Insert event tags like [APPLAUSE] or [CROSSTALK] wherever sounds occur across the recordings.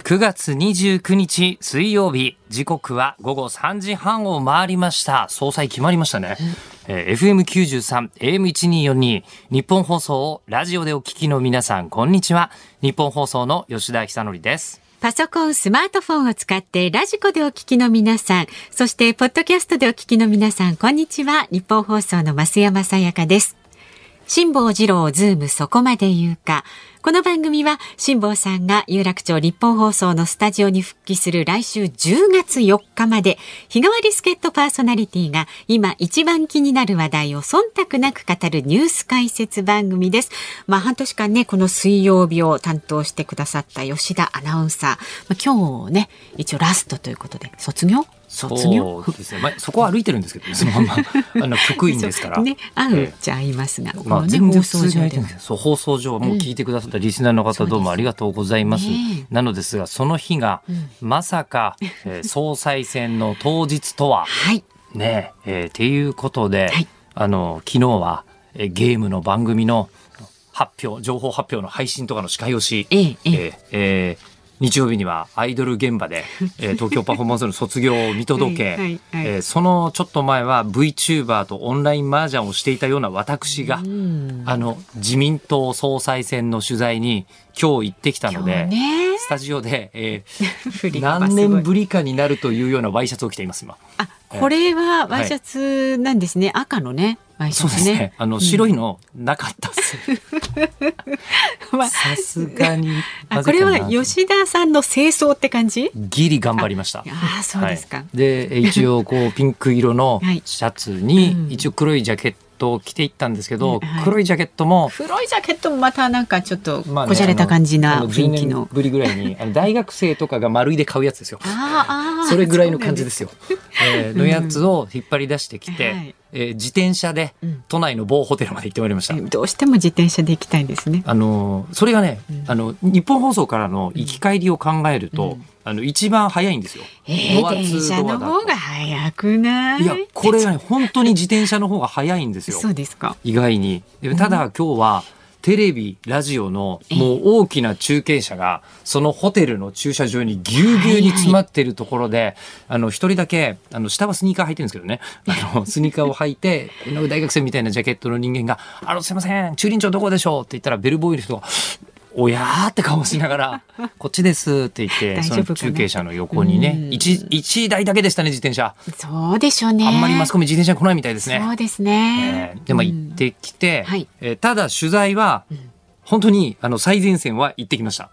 9月29日水曜日時刻は午後3時半を回りました。総裁決まりましたね、えー、FM93 AM1242 ニッポン放送をラジオでお聞きの皆さんこんにちは。ニッポン放送の吉田尚記です。パソコン、スマートフォンを使ってラジコでお聞きの皆さん、そしてポッドキャストでお聞きの皆さん、こんにちは。ニッポン放送の増山さやかです。辛坊治郎ズームそこまで言うか。この番組は辛坊さんが有楽町日本放送のスタジオに復帰する来週10月4日まで日替わり助っ人パーソナリティが今一番気になる話題を忖度なく語るニュース解説番組です。まあ半年間ね、この水曜日を担当してくださった吉田アナウンサー。まあ、今日ね、一応ラストということで卒業卒業？そうですね、まあ、そこは歩いてるんですけど、ね、[LAUGHS] そのまま。あの局員ですから。ね、合うじゃ合いますが、えー、まあ、全然放送そう放送上もう聞いてくださったリスナーの方、どうもありがとうございます。ね、なのですがその日が、うん、まさか、えー、[LAUGHS] 総裁選の当日とは、はい、ねえー、っていうことで、はい、あの昨日は、えー、ゲームの番組の発表情報発表の配信とかの司会をし、えー、えー、えー日曜日にはアイドル現場で、[LAUGHS] えー、東京パフォーマンスの卒業を見届け、はいはいはい、えー、そのちょっと前は VTuber とオンライン麻雀をしていたような私が、あの自民党総裁選の取材に今日行ってきたので、スタジオで、えー、[LAUGHS] 何年ぶりかになるというようなワイシャツを着ています今。あこれはワイシャツなんですね、はい、赤のねね。そうですね。あの、白いのなかったっす。[LAUGHS] さすがに [LAUGHS] あ。これは吉田さんの清掃って感じ？ギリ頑張りました。ああ、そうですか。はい、で、一応こう、ピンク色のシャツに、一応黒いジャケットト着ていったんですけど、はい、黒いジャケットも黒いジャケットもまたなんかちょっとこじゃれた感じな雰囲気の,、ぶりぐらいにあの大学生とかが丸いで買うやつですよ。[LAUGHS] それぐらいの感じですよ。す、えー、のやつを引っ張り出してきて、[LAUGHS] はいえー、自転車で都内の某ホテルまで行ってまいりました、うん、どうしても自転車で行きたいんですねあのそれがね、うん、あの日本放送からの行き帰りを考えると、うんあの一番早いんですよ。えー、電車の方が早くない？いやこれはね本当に自転車の方が早いんですよ。そうですか。意外に。ただ今日は。テレビ、ラジオのもう大きな中継車が、そのホテルの駐車場にぎゅうぎゅうに詰まってるところで、あの、一人だけ、あの、下はスニーカー履いてるんですけどね、あの、スニーカーを履いて、大学生みたいなジャケットの人間が、あの、すいません、駐輪場どこでしょう？って言ったら、ベルボーイの人が、おやーって顔しながら、[LAUGHS] こっちですって言って、その中継車の横にね、一、一台だけでしたね、自転車。そうでしょうね。あんまりマスコミ自転車来ないみたいですね。そうですね。えー、で、も行ってきて、はい、えー、ただ取材は、本当にあの最前線は行ってきました。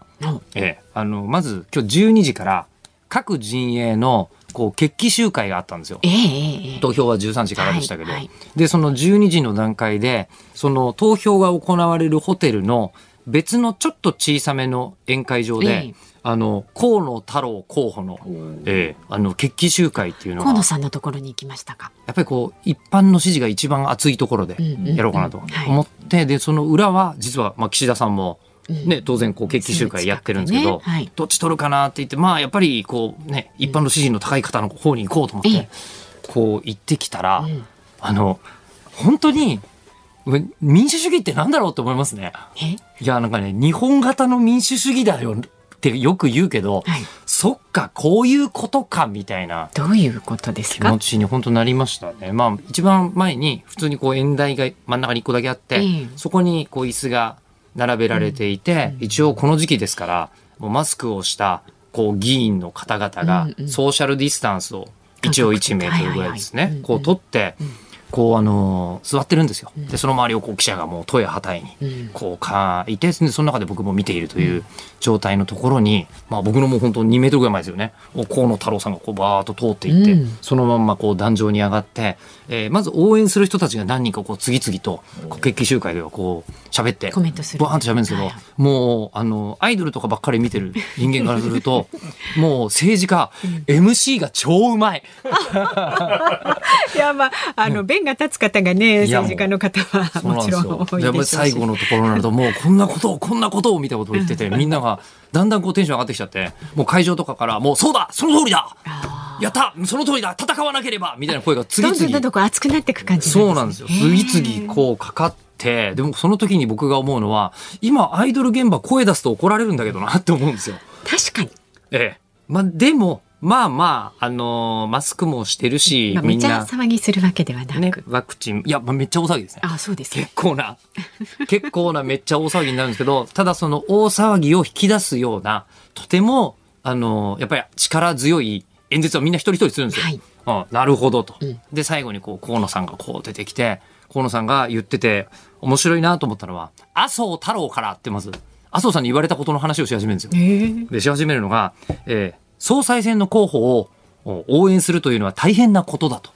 えー、あのまず今日12時から各陣営のこう決起集会があったんですよ。えー、投票は13時からでしたけど、はいはい、でその12時の段階でその投票が行われるホテルの別のちょっと小さめの宴会場で、えー、あの河野太郎候補の、えー、あの決起集会っていうのが河野さんのところに行きましたか？やっぱりこう一般の支持が一番熱いところでやろうかなと思って、でその裏は実はまあ岸田さんもね、当然こう決起集会やってるんですけど、どっち取るかなって言ってまあやっぱりこうね一般の支持の高い方の方に行こうと思って、こう行ってきたら、あの本当に民主主義ってなんだろうと思いますね。いや、なんかね、日本型の民主主義だよってよく言うけど、はい、そっか、こういうことか、みたいな。どういうことですか？気持ちに本当なりましたね。まあ、一番前に、普通にこう、演台が真ん中に一個だけあって、そこにこう、椅子が並べられていて、うん、一応この時期ですから、もうマスクをした、こう、議員の方々が、ソーシャルディスタンスを、一応1メートルぐらいですね、こう取って、うんこうあの座ってるんですよ。でその周りをこう記者がもう問やはたいにこう書いてその中で僕も見ているという状態のところに、まあ、僕のもう本当2メートルぐらい前ですよね。河野太郎さんがこうバーッと通っていって、そのまんまこう壇上に上がって、えー、まず応援する人たちが何人かこう次々と決起集会ではこう喋ってコメントする。バーンと喋るんですけど、もうあのアイドルとかばっかり見てる [LAUGHS] 人間からするともう政治家、MC が超うまい。いやまああの、弁が立つ方がね政治家の方はもちろん多いでしょ最後のところになるともうこんなことをこんなことを見たことを言っててみんながだんだんこうテンション上がってきちゃってもう会場とかからもうそうだその通りだやったその通りだ戦わなければみたいな声が次々どんどんどんどん熱くなっていく感じそうなんですよ次々こうかかってでもその時に僕が思うのは今アイドル現場声出すと怒られるんだけどなって思うんですよ確かにええ。まあ、でも、まあまあ、あのー、マスクもしてるし、まあ、めっちゃ騒ぎするわけではなく。ね、ワクチン、いや、まあ、めっちゃ大騒ぎですね。あそうです、結構な、結構なめっちゃ大騒ぎになるんですけど、[LAUGHS] ただその大騒ぎを引き出すような、とても、あのー、やっぱり力強い演説をみんな一人一人するんですよ。はい。あなるほどと。うん、で、最後にこう、河野さんがこう出てきて、河野さんが言ってて、面白いなと思ったのは、麻生太郎からってまず、麻生さんに言われたことの話をし始めるんですよ。えー、で、し始めるのが、えー、総裁選の候補を応援するというのは大変なことだと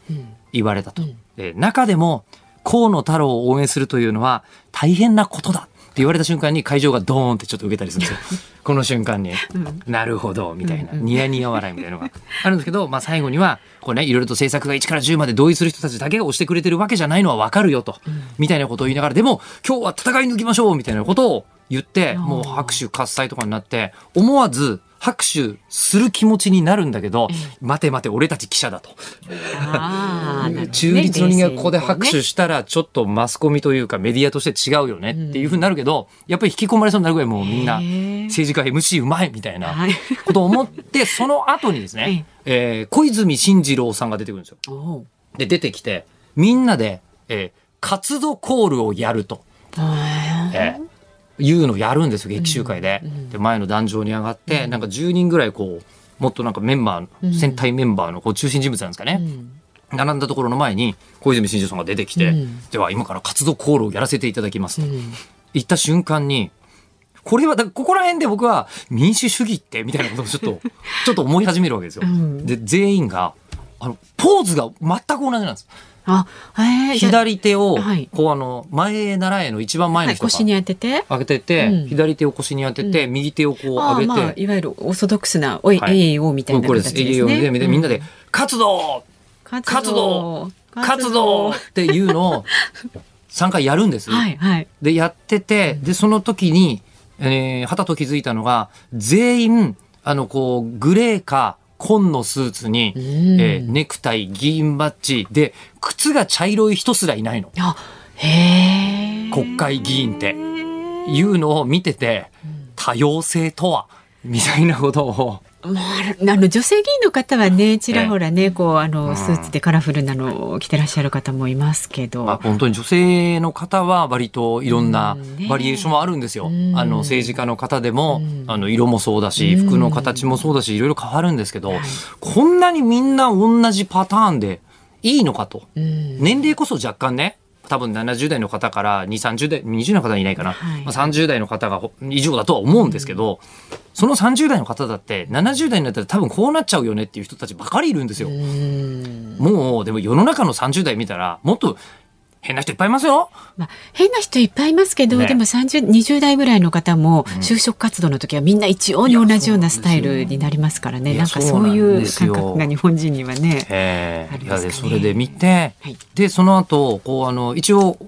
言われたと。うんうん、中でも、河野太郎を応援するというのは大変なことだ言われた瞬間に会場がドーンってちょっと受けたりするんですよ。[LAUGHS] この瞬間に、うん、なるほど、みたいな、ニヤニヤ笑いみたいなのが。あるんですけど、まあ最後には、こうね、いろいろと政策が1から10まで同意する人たちだけが押してくれてるわけじゃないのはわかるよと、みたいなことを言いながら、でも今日は戦い抜きましょうみたいなことを言って、もう拍手喝采とかになって、思わず拍手する気持ちになるんだけど、待て待て、俺たち記者だと。中立の人間がここで拍手したら、ちょっとマスコミというかメディアとして違うよねっていうふうになるけど、やっぱり引き込まれそうになるぐらいもうみんな政治家 MC うまいみたいなことを思って、その後にですね、[LAUGHS] えー、小泉進次郎さんが出てくるんですよ。で、出てきて、みんなで、えー、活動コールをやると。えーいうのをやるんですよ、劇集会で。で、前の壇上に上がって、なんか10人ぐらいこう、もっとなんかメンバー、戦隊メンバーのこう中心人物なんですかね。並んだところの前に小泉進次郎さんが出てきて、では今から活動コールをやらせていただきますと。言った瞬間に、これは、だここら辺で僕は民主主義ってみたいなことをちょっと、[LAUGHS] ちょっと思い始めるわけですよ。で、全員が、あの、ポーズが全く同じなんです。あ、えー、左手を、こうあの、前へ習えの一番前の人が、腰に当てて、上げてて、うん、左手を腰に当てて、うん、右手をこう上げて、まあ、いわゆるオーソドックスな、おい、はい、AAO みたいな形ですね。で、みんなで、活動!活動。活動!っていうのを [LAUGHS] 3回やるんです。はいはい、で、やってて、で、その時に、えー、はたと気づいたのが、全員、あの、こう、グレーか、紺のスーツに、えー、ネクタイ、議員バッジで、靴が茶色い人すらいないの。へ国会議員って。いうのを見てて、多様性とは、みたいなことをまあ、あの女性議員の方はねちらほらねこうあのスーツでカラフルなのを着てらっしゃる方もいますけど、まあ、本当に女性の方は割といろんなバリエーションもあるんですよ、あの政治家の方でも、あの色もそうだし服の形もそうだしいろいろ変わるんですけど、こんなにみんな同じパターンでいいのかと、年齢こそ若干ね多分70代の方から2、30代、20代の方いないかな、はい、まあ、30代の方が以上だとは思うんですけど、うん、その30代の方だって70代になったら多分こうなっちゃうよねっていう人たちばかりいるんですよ。もう、でも世の中の30代見たら、もっと変な人いっぱいいますよ。まあ、変な人いっぱいいますけど、ね、でも30、20代ぐらいの方も就職活動の時はみんな一様に同じようなスタイルになりますからね。なんかそういう感覚が日本人にはね。えー、ね、それで見て、はい、でその後こうあの一応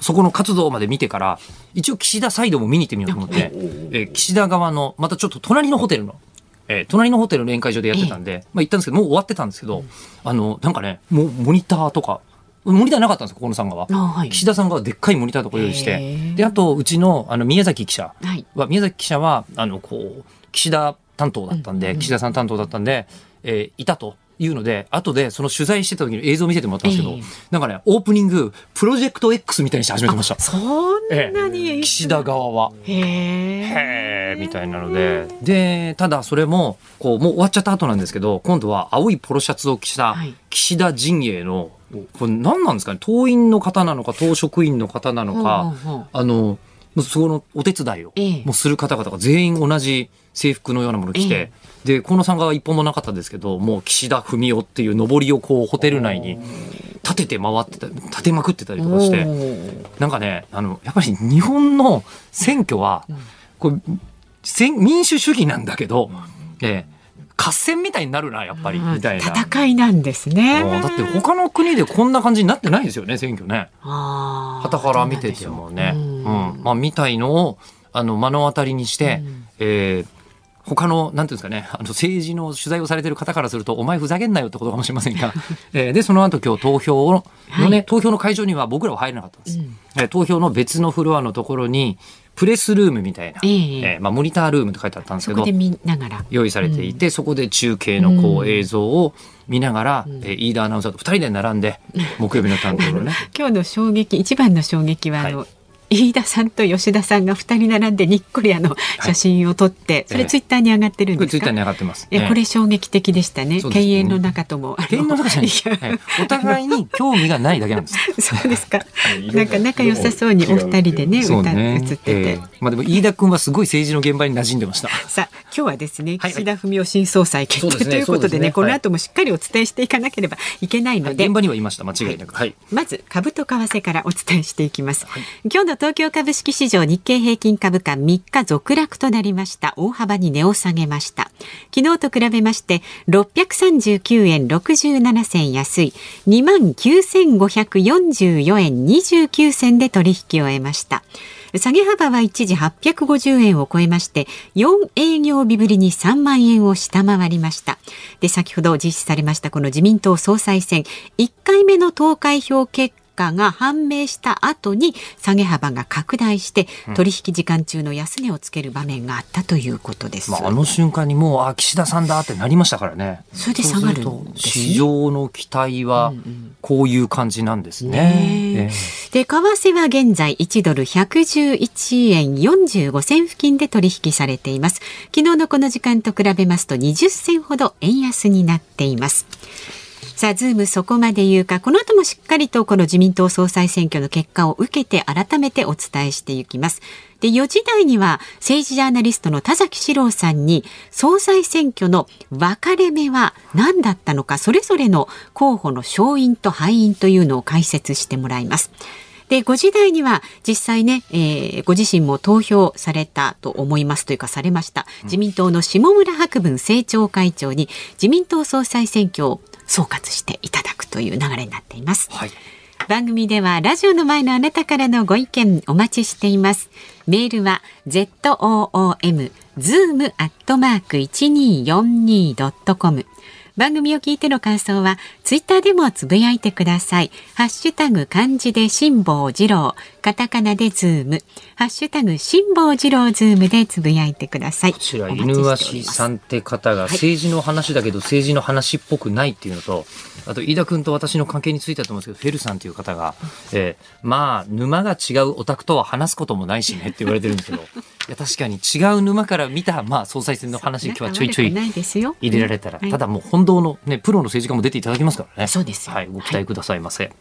そこの活動まで見てから、一応岸田サイドも見に行ってみようと思って、えー、岸田側の、またちょっと隣のホテルの、えー、隣のホテルの宴会場でやってたんで、まあ行ったんですけど、もう終わってたんですけど、あの、なんかね、もうモニターとか、モニターなかったんですよ、河野さんがは。はい、岸田さんがでっかいモニターとか用意して。で、あと、うちの、あの、宮崎記者は、はい、宮崎記者は、あの、こう、岸田担当だったんで、岸田さん担当だったんで、えー、いたと。いうので、後でその取材してた時の映像を見せてもらったんですけど、えー、なんかね、オープニング、プロジェクト X みたいにして始めてました。そんなに、えー、岸田側は。へえ。みたいなので。で、ただそれも、こう、もう終わっちゃった後なんですけど、今度は青いポロシャツを着た岸田陣営の、これ何なんですかね？党員の方なのか党職員の方なのか、あのそのお手伝いを、もうする方々が全員同じ制服のようなものを着て、で河野さんが一本もなかったんですけどもう岸田文雄っていう上りをこうホテル内に立てて回ってた立てまくってたりとかしてなんかねあのやっぱり日本の選挙はこれ民主主義なんだけど、ええ合戦みたいになるなやっぱり、みたいな。戦いなんですね。だって他の国でこんな感じになってないですよね選挙ねはたから見ててもね、うん、まあ、みたいのをあの目の当たりにして、うん、えー他の、なんていうんですかね、あの政治の取材をされてる方からすると、お前ふざけんなよってことかもしれませんが、[LAUGHS] えー、で、その後今日投票のね、はい、投票の会場には僕らは入れなかったんです。うん、えー、投票の別のフロアのところに、プレスルームみたいな、えー、えー、まあ、モニタールームって書いてあったんですけど用意されていて、うん、そこで中継のこう映像を見ながら、うん、えー、飯田アナウンサーと2人で並んで木曜日の担当のね。[LAUGHS] 今日の衝撃一番の衝撃はあの、はい飯田さんと吉田さんが二人並んでにっこりあの写真を撮って、はい、それツイッターに上がってるんですか、ツイッターに上がってます、いやこれ衝撃的でしたね。犬猿の中とも犬猿の中じゃないお互いに興味がないだけなんです。[LAUGHS] そうですか。なんか仲良さそうにお二人でね歌ね。映ってて、えー、まあでも飯田君はすごい政治の現場に馴染んでました。さあ今日はですね岸田文雄新総裁決定ということでねこの後もしっかりお伝えしていかなければいけないので、現場にはいました。間違いなく、はい、まず株と為替からお伝えしていきます、今日の東京株式市場日経平均株価3日続落となりました。大幅に値を下げました。昨日と比べまして639円67銭安い。2万9544円29銭で取引を終えました下げ幅は一時850円を超えまして4営業日ぶりに3万円を下回りました。で先ほど実施されましたこの自民党総裁選1回目の投開票結果が判明した後に下げ幅が拡大して取引時間中の安値をつける場面があったということです。まあ、あの瞬間にもうあ岸田さんだってなりましたからね。それで下がる、ね、市場の期待はこういう感じなんですね。ねで為替は現在1ドル111円45銭付近で取引されています。昨日のこの時間と比べますと20銭ほど円安になっています。さあ、ズームそこまで言うか、この後もしっかりとこの自民党総裁選挙の結果を受けて改めてお伝えしていきます。で、4時台には政治ジャーナリストの田崎史郎さんに総裁選挙の分かれ目は何だったのか、それぞれの候補の勝因と敗因というのを解説してもらいます。で、5時台には実際ね、えー、ご自身も投票されたと思いますというかされました。自民党の下村博文政調会長に自民党総裁選挙を総括していただくという流れになっています。はい、番組ではラジオの前のあなたからのご意見お待ちしています。メールは z o o m zoom アットマーク一二四二ドットコム。番組を聞いての感想はツイッターでもつぶやいてください。ハッシュタグ漢字で辛坊治郎、カタカナでズーム、ハッシュタグ辛坊治郎ズームでつぶやいてください。こちら犬鷲さんって方が政治の話だけど政治の話っぽくないっていうのと、あと飯田君と私の関係についてだと思うんですけど、フェルさんという方が、えー、まあ沼が違うオタクとは話すこともないしねって言われてるんですけど。[LAUGHS] いや確かに違う沼から見た、まあ、総裁選の話今日はちょいちょい入れられたら、ただもう本当の、ね、プロの政治家も出ていただきますからね。そうですはい、ご期待くださいませ、はい、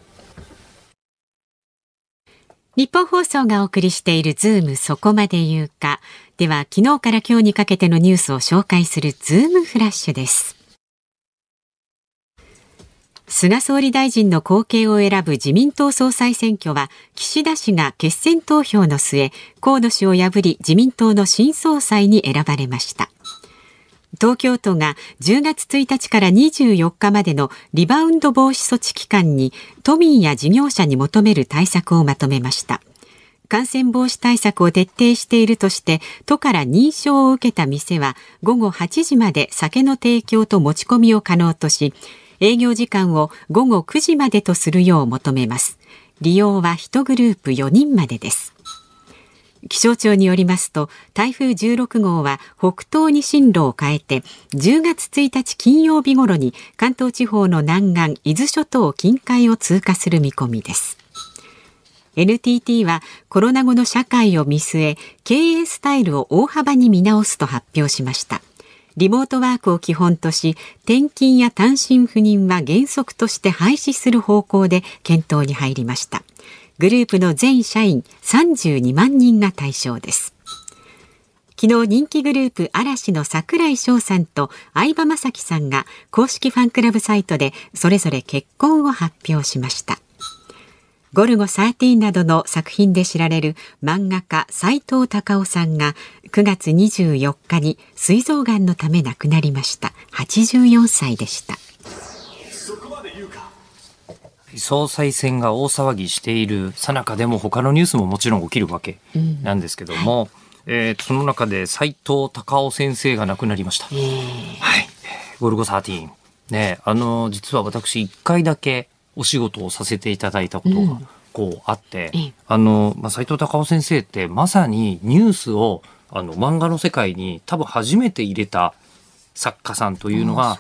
ニッポン放送がお送りしているズームそこまで言うか。では昨日から今日にかけてのニュースを紹介するズームフラッシュです。菅総理大臣の後継を選ぶ自民党総裁選挙は岸田氏が決選投票の末河野氏を破り自民党の新総裁に選ばれました。東京都が10月1日から24日までのリバウンド防止措置期間に都民や事業者に求める対策をまとめました。感染防止対策を徹底しているとして都から認証を受けた店は午後8時まで酒の提供と持ち込みを可能とし営業時間を午後9時までとするよう求めます。利用は1グループ4人までです。気象庁によりますと台風16号は北東に進路を変えて10月1日金曜日頃に関東地方の南岸伊豆諸島近海を通過する見込みです。NTT はコロナ後の社会を見据え経営スタイルを大幅に見直すと発表しました。リモートワークを基本とし転勤や単身赴任は原則として廃止する方向で検討に入りました。グループの全社員32万人が対象です。昨日人気グループ嵐の櫻井翔さんと相葉雅紀さんが公式ファンクラブサイトでそれぞれ結婚を発表しました。ゴルゴ13などの作品で知られる漫画家斉藤隆夫さんが9月24日に膵臓がんのため亡くなりました。84歳でした。総裁選が大騒ぎしているさなかでも他のニュースももちろん起きるわけなんですけども、うん、えー、その中で斉藤隆夫先生が亡くなりました。はい、ゴルゴ13ねあの実は私一回だけお仕事をさせていただいたことがこうあって、あの、まあ、斉藤隆夫先生ってまさにニュースをあの漫画の世界に多分初めて入れた作家さんというのが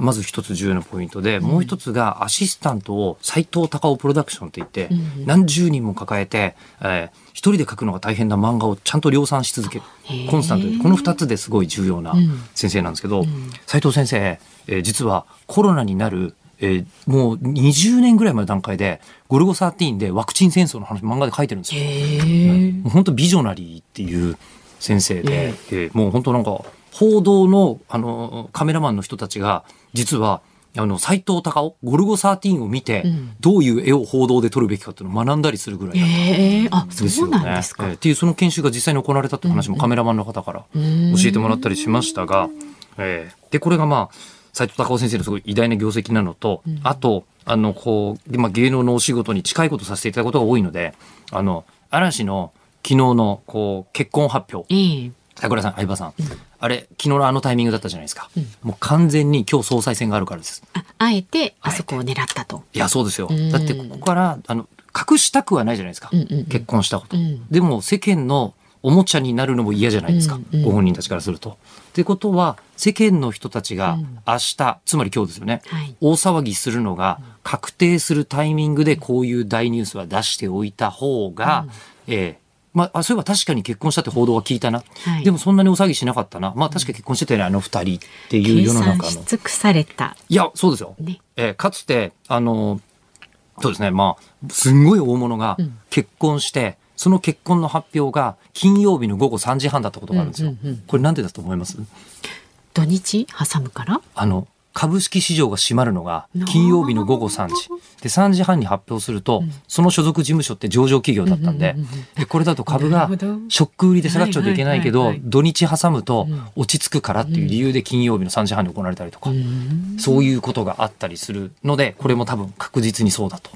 まず一つ重要なポイントで、うん、もう一つがアシスタントを斎藤隆夫プロダクションって言って、うん、何十人も抱えて、えー、一人で書くのが大変な漫画をちゃんと量産し続けるコンスタントに。この二つですごい重要な先生なんですけど斎、うん、藤先生、えー、実はコロナになるえー、もう20年ぐらい前の段階で、ゴルゴ13でワクチン戦争の話漫画で書いてるんですよ。本当ビジョナリーっていう先生で、えー、もう本当なんか、報道のあのカメラマンの人たちが実はあの斎藤隆夫ゴルゴ13を見て、うん、どういう絵を報道で撮るべきかっていうのを学んだりするぐらいだ。ったんですよね。えー、あそうえー、っていうその研修が実際に行われたって話もカメラマンの方から教えてもらったりしましたが、えー、でこれがまあ斎藤隆夫先生のすごい偉大な業績なのと、うん、あとあのこう、まあ、芸能のお仕事に近いことさせていただくことが多いのであの嵐の昨日のこう結婚発表、桜さん相葉さん、あれ昨日のあのタイミングだったじゃないですか、うん、もう完全に今日総裁選があるからです。ああえてあそこを狙ったと。いやそうですよ。だってここからあの隠したくはないじゃないですか、うんうんうん、結婚したこと、うん、でも世間のおもちゃになるのも嫌じゃないですか、うんうん、ご本人たちからすると。ってことは世間の人たちが明日、うん、つまり今日ですよね、はい、大騒ぎするのが確定するタイミングでこういう大ニュースは出しておいた方が、うん、えーまあ、そういえば確かに結婚したって報道は聞いたな、はい、でもそんなにお騒ぎしなかったな、まあ、確か結婚してたよね、あの二人っていう世の中の。尽くされた。いや、そうですよ。ね、えー、かつて、あの、そうですね、まあ、すんごい大物が結婚して、うん、その結婚の発表が金曜日の午後3時半だったことがあるんですよ。うんうんうん、これなんでだと思います？土日？挟むから？あの、株式市場が閉まるのが金曜日の午後3時。で、3時半に発表すると、その所属事務所って上場企業だったんで、でこれだと株がショック売りで下がっちゃうといけないけど、土日挟むと落ち着くからっていう理由で金曜日の3時半に行われたりとか、そういうことがあったりするので、これも多分確実にそうだと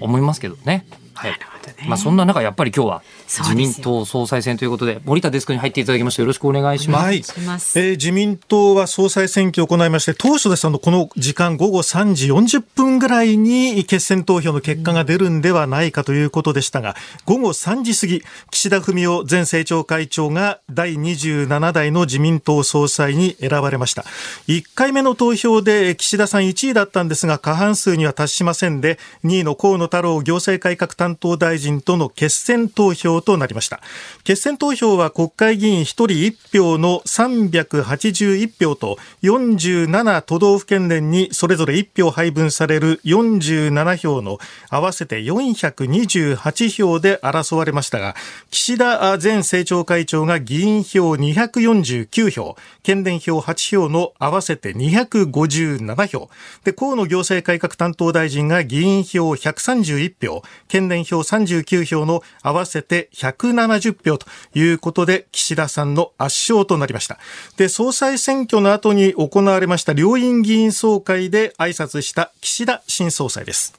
思いますけどね。はい。まあそんな中やっぱり今日は自民党総裁選ということで森田デスクに入っていただきましてよろしくお願いします。はい、えー、自民党は総裁選挙を行いまして当初ですあのこの時間午後3時40分ぐらいに決選投票の結果が出るんではないかということでしたが、午後3時過ぎ岸田文雄前政調会長が第27代の自民党総裁に選ばれました。1回目の投票で岸田さん1位だったんですが過半数には達しませんで2位の河野太郎行政改革担当大臣との決選投票となりました。決選投票は国会議員1人1票の381票と47都道府県連にそれぞれ1票配分される47票の合わせて428票で争われましたが岸田前政調会長が議員票249票県連票8票の合わせて257票。で河野行政改革担当大臣が議員票131票県連票39票の合わせて170票ということで岸田さんの圧勝となりました。で総裁選挙の後に行われました両院議員総会で挨拶した岸田新総裁です。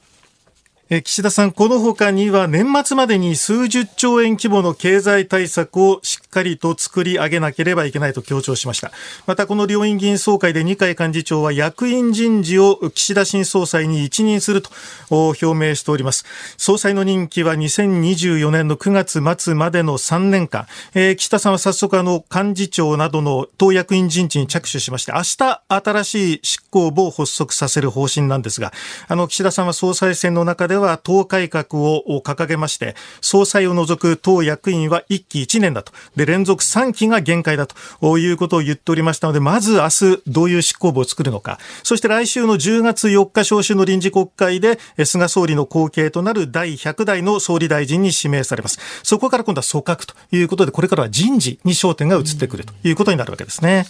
岸田さん、この他には年末までに数十兆円規模の経済対策をしっかりと作り上げなければいけないと強調しました。また、この両院議員総会で二階幹事長は役員人事を岸田新総裁に一任すると表明しております。総裁の任期は2024年の9月末までの3年間。えー、岸田さんは早速あの幹事長などの党役員人事に着手しまして、明日新しい執行部を発足させる方針なんですが、あの岸田さんは総裁選の中では党改革を掲げまして、総裁を除く党役員は1期1年だと。で、連続3期が限界だということを言っておりましたので、まず明日どういう執行部を作るのか。そして来週の10月4日召集の臨時国会で、菅総理の後継となる第100代の総理大臣に指名されます。そこから今度は組閣ということで、これからは人事に焦点が移ってくるということになるわけですね。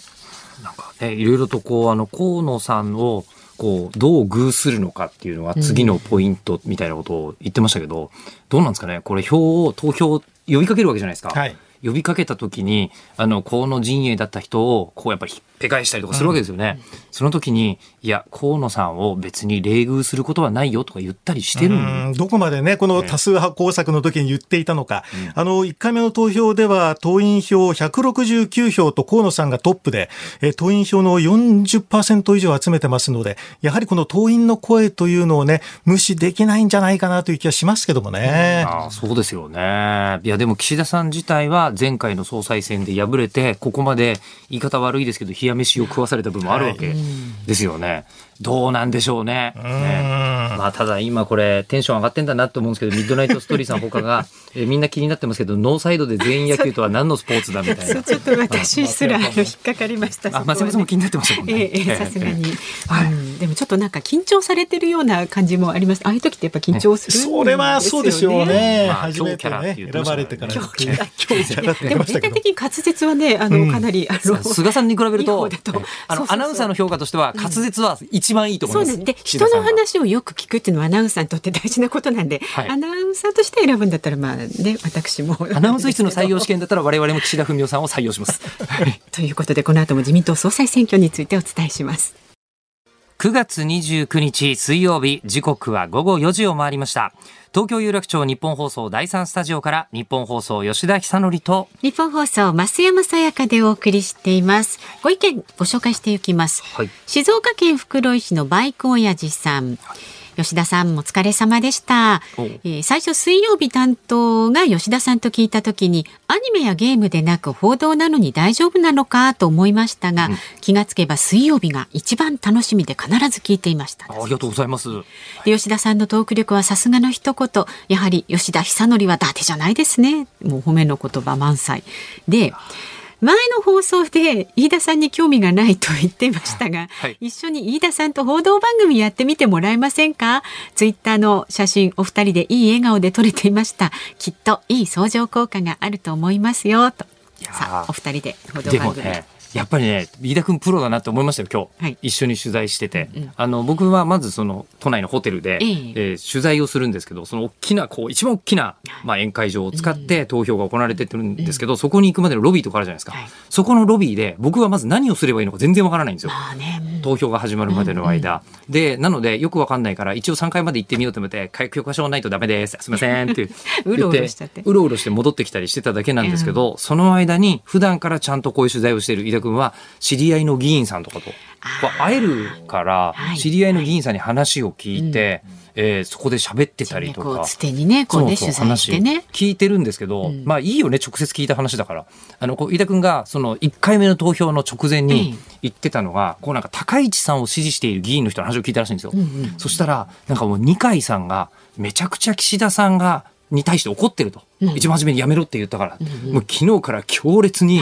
なんかね、いろいろとこう、あの、河野さんを、こう、どう偶するのかっていうのは次のポイントみたいなことを言ってましたけど、どうなんですかね？これ票を、投票呼びかけるわけじゃないですか。はい、呼びかけた時に、あの、河野陣営だった人を、こうやっぱりひっぺ返したりとかするわけですよね。うん、その時に、いや、河野さんを別に冷遇することはないよとか言ったりしてるどこまでね、この多数派工作の時に言っていたのか。ね、あの、1回目の投票では、党員票169票と河野さんがトップで、え党員票の40%以上集めてますので、やはりこの党員の声というのをね、無視できないんじゃないかなという気がしますけどもね。あそうですよね。いや、でも岸田さん自体は前回の総裁選で敗れて、ここまで言い方悪いですけど、冷や飯を食わされた部分もあるわけですよね。はいどうなんでしょうね。ねまあ、ただ今これテンション上がってんだなと思うんですけど、ミッドナイトストーリーさん他が、[LAUGHS] えみんな気になってますけど、ノーサイドで全員野球とは何のスポーツだみたいな。ちょっと私すらあの引っかかりました。あ、松山さんも気になってましたもんね。ええ、さすがに、はい、うん。でもちょっとなんか緊張されてるような感じもあります。ああいう時ってやっぱ緊張する、ね、それはそうでしょうね。まあ、今日キャラって選ばれてから。今日キャラ。今日キャラでも全体的に滑舌はね、あの、かなり、あの、菅さんに比べると、あの、アナウンサーの評価としては滑舌は一番いいと思います。で人の話をよく聞くっていうのはアナウンサーにとって大事なことなんで、はい、アナウンサーとして選ぶんだったらまあね私もアナウンス室の採用試験だったら我々も岸田文雄さんを採用します。[LAUGHS] ということでこの後も自民党総裁選挙についてお伝えします。9月29日水曜日時刻は午後4時を回りました。東京有楽町日本放送第三スタジオから日本放送吉田久典と日本放送増山さやかでお送りしています。ご意見ご紹介していきます、はい、静岡県袋井市のバイク親父さん、はい吉田さんお疲れ様でした、えー、最初水曜日担当が吉田さんと聞いた時にアニメやゲームでなく報道なのに大丈夫なのかと思いましたが、うん、気がつけば水曜日が一番楽しみで必ず聞いていました。ありがとうございます。吉田さんのトーク力はさすがの一言やはり吉田久典は伊達じゃないですね。もう褒めの言葉満載。で前の放送で飯田さんに興味がないと言っていましたが、はい、一緒に飯田さんと報道番組やってみてもらえませんか？ツイッターの写真お二人でいい笑顔で撮れていました。きっといい相乗効果があると思いますよと。さあお二人で報道番組やっぱりね飯田君プロだなって思いましたよ今日、はい、一緒に取材してて、うんうん、あの僕はまずその都内のホテルで、えー、えー、取材をするんですけどその大きなこう一番大きな、まあ、宴会場を使って投票が行われてるんですけど、うん、そこに行くまでのロビーとかあるじゃないですか、はい、そこのロビーで僕はまず何をすればいいのか全然わからないんですよ、ね、投票が始まるまでの間、うんうん、でなのでよくわかんないから一応3階まで行ってみようと思って「許可証ないとダメですすいません」って [LAUGHS] うろうろしちゃって。うろうろして戻ってきたりしてただけなんですけど、その間に普段からちゃんとこういう取材をしている飯田君は知り合いの議員さんとかと会えるから、知り合いの議員さんに話を聞いて、えー、そこで喋ってたりとか。つてにね、こうね、取材してね。聞いてるんですけど、まあいいよね、直接聞いた話だから。あの、こう、飯田君が、その、1回目の投票の直前に言ってたのが、こうなんか、高市さんを支持している議員の人の話を聞いたらしいんですよ。そしたら、なんかもう二階さんが、めちゃくちゃ岸田さんが、に対して怒ってると、うん、一番初めにやめろって言ったから、うんうん、もう昨日から強烈に、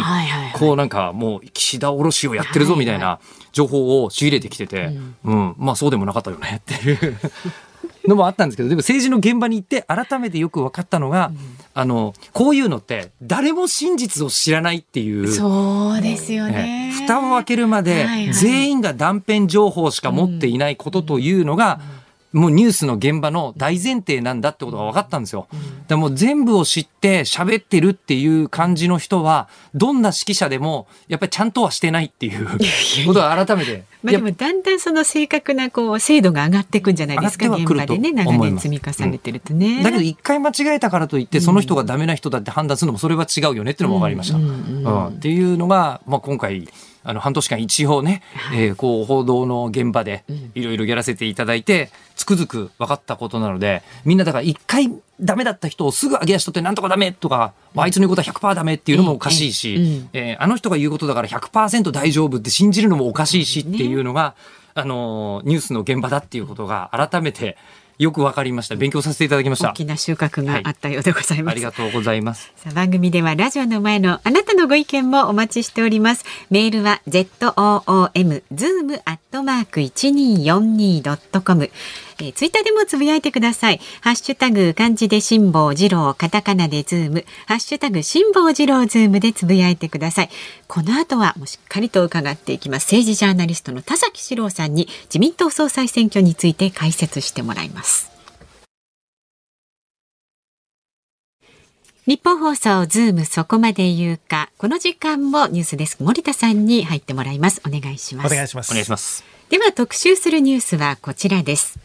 こうなんかもう岸田卸しをやってるぞみたいな情報を仕入れてきてて、はいはい、うん、まあそうでもなかったよねっていう。のもあったんですけどでも政治の現場に行って改めてよく分かったのが、うん、あのこういうのって誰も真実を知らないっていう。そうですよね、蓋を開けるまで全員が断片情報しか持っていないことというのが、うんもうニュースの現場の大前提なんだってことが分かったんですよ。でも全部を知って喋ってるっていう感じの人は、どんな指揮者でも、やっぱりちゃんとはしてないっていうことは改めて。まあでもだんだんその正確なこう精度が上がっていくんじゃないですか、現場でね、長年積み重ねてるとね。うん、だけど一回間違えたからといって、その人がダメな人だって判断するのもそれは違うよねっていうのも分かりました。うん、っていうのが、まあ今回、あの半年間一応ね、えー、こう報道の現場でいろいろやらせていただいて、つくづく分かったことなので、みんなだから一回ダメだった人をすぐ上げ足取ってなんとかダメとか、あいつの言うことは100%ダメっていうのもおかしいし、えー、あの人が言うことだから100%大丈夫って信じるのもおかしいしっていうのが、あのニュースの現場だっていうことが改めてよくわかりました。勉強させていただきました。大きな収穫があったようでございます。はい、ありがとうございます。さあ番組ではラジオの前のあなたのご意見もお待ちしております。メールは z o o m zoom アットマーク一二四二ドットコム。えー、ツイッターでもつぶやいてください。ハッシュタグ漢字で辛坊治郎、カタカナでズーム、ハッシュタグ辛坊治郎ズームでつぶやいてください。この後はもうしっかりと伺っていきます。政治ジャーナリストの田崎史郎さんに自民党総裁選挙について解説してもらいます。ニッポン放送ズームそこまで言うかこの時間もニュースデスク森田さんに入ってもらいますお願いしますお願いしますお願いしますでは特集するニュースはこちらです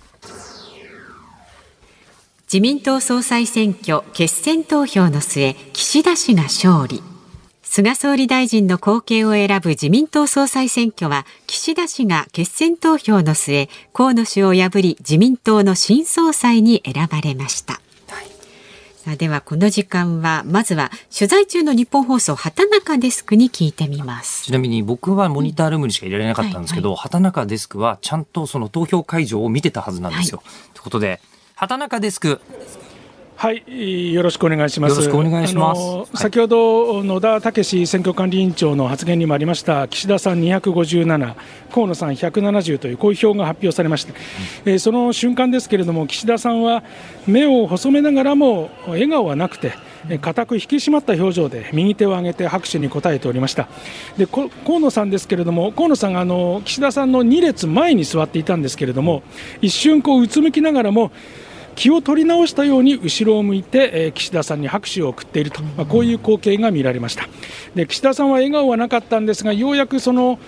自民党総裁選挙決選投票の末岸田氏が勝利。菅総理大臣の後継を選ぶ自民党総裁選挙は岸田氏が決選投票の末河野氏を破り自民党の新総裁に選ばれました。さあではこの時間はまずは取材中の日本放送畑中デスクに聞いてみます。ちなみに僕はモニタールームにしかいられなかったんですけど、うんはいはい、畑中デスクはちゃんとその投票会場を見てたはずなんですよ。はい、ということで畑中デスクはい、よろしくお願いします。よろしくお願いします。先ほど野田武選挙管理委員長の発言にもありました岸田さん257、河野さん170というこういう票が発表されまして、うん、えー、その瞬間ですけれども岸田さんは目を細めながらも笑顔はなくて。固く引き締まった表情で右手を上げて拍手に応えておりましたで河野さんですけれども河野さんがあの岸田さんの2列前に座っていたんですけれども一瞬こううつむきながらも気を取り直したように後ろを向いて、えー、岸田さんに拍手を送っていると、まあ、こういう光景が見られました。で岸田さんは笑顔はなかったんですがようやくその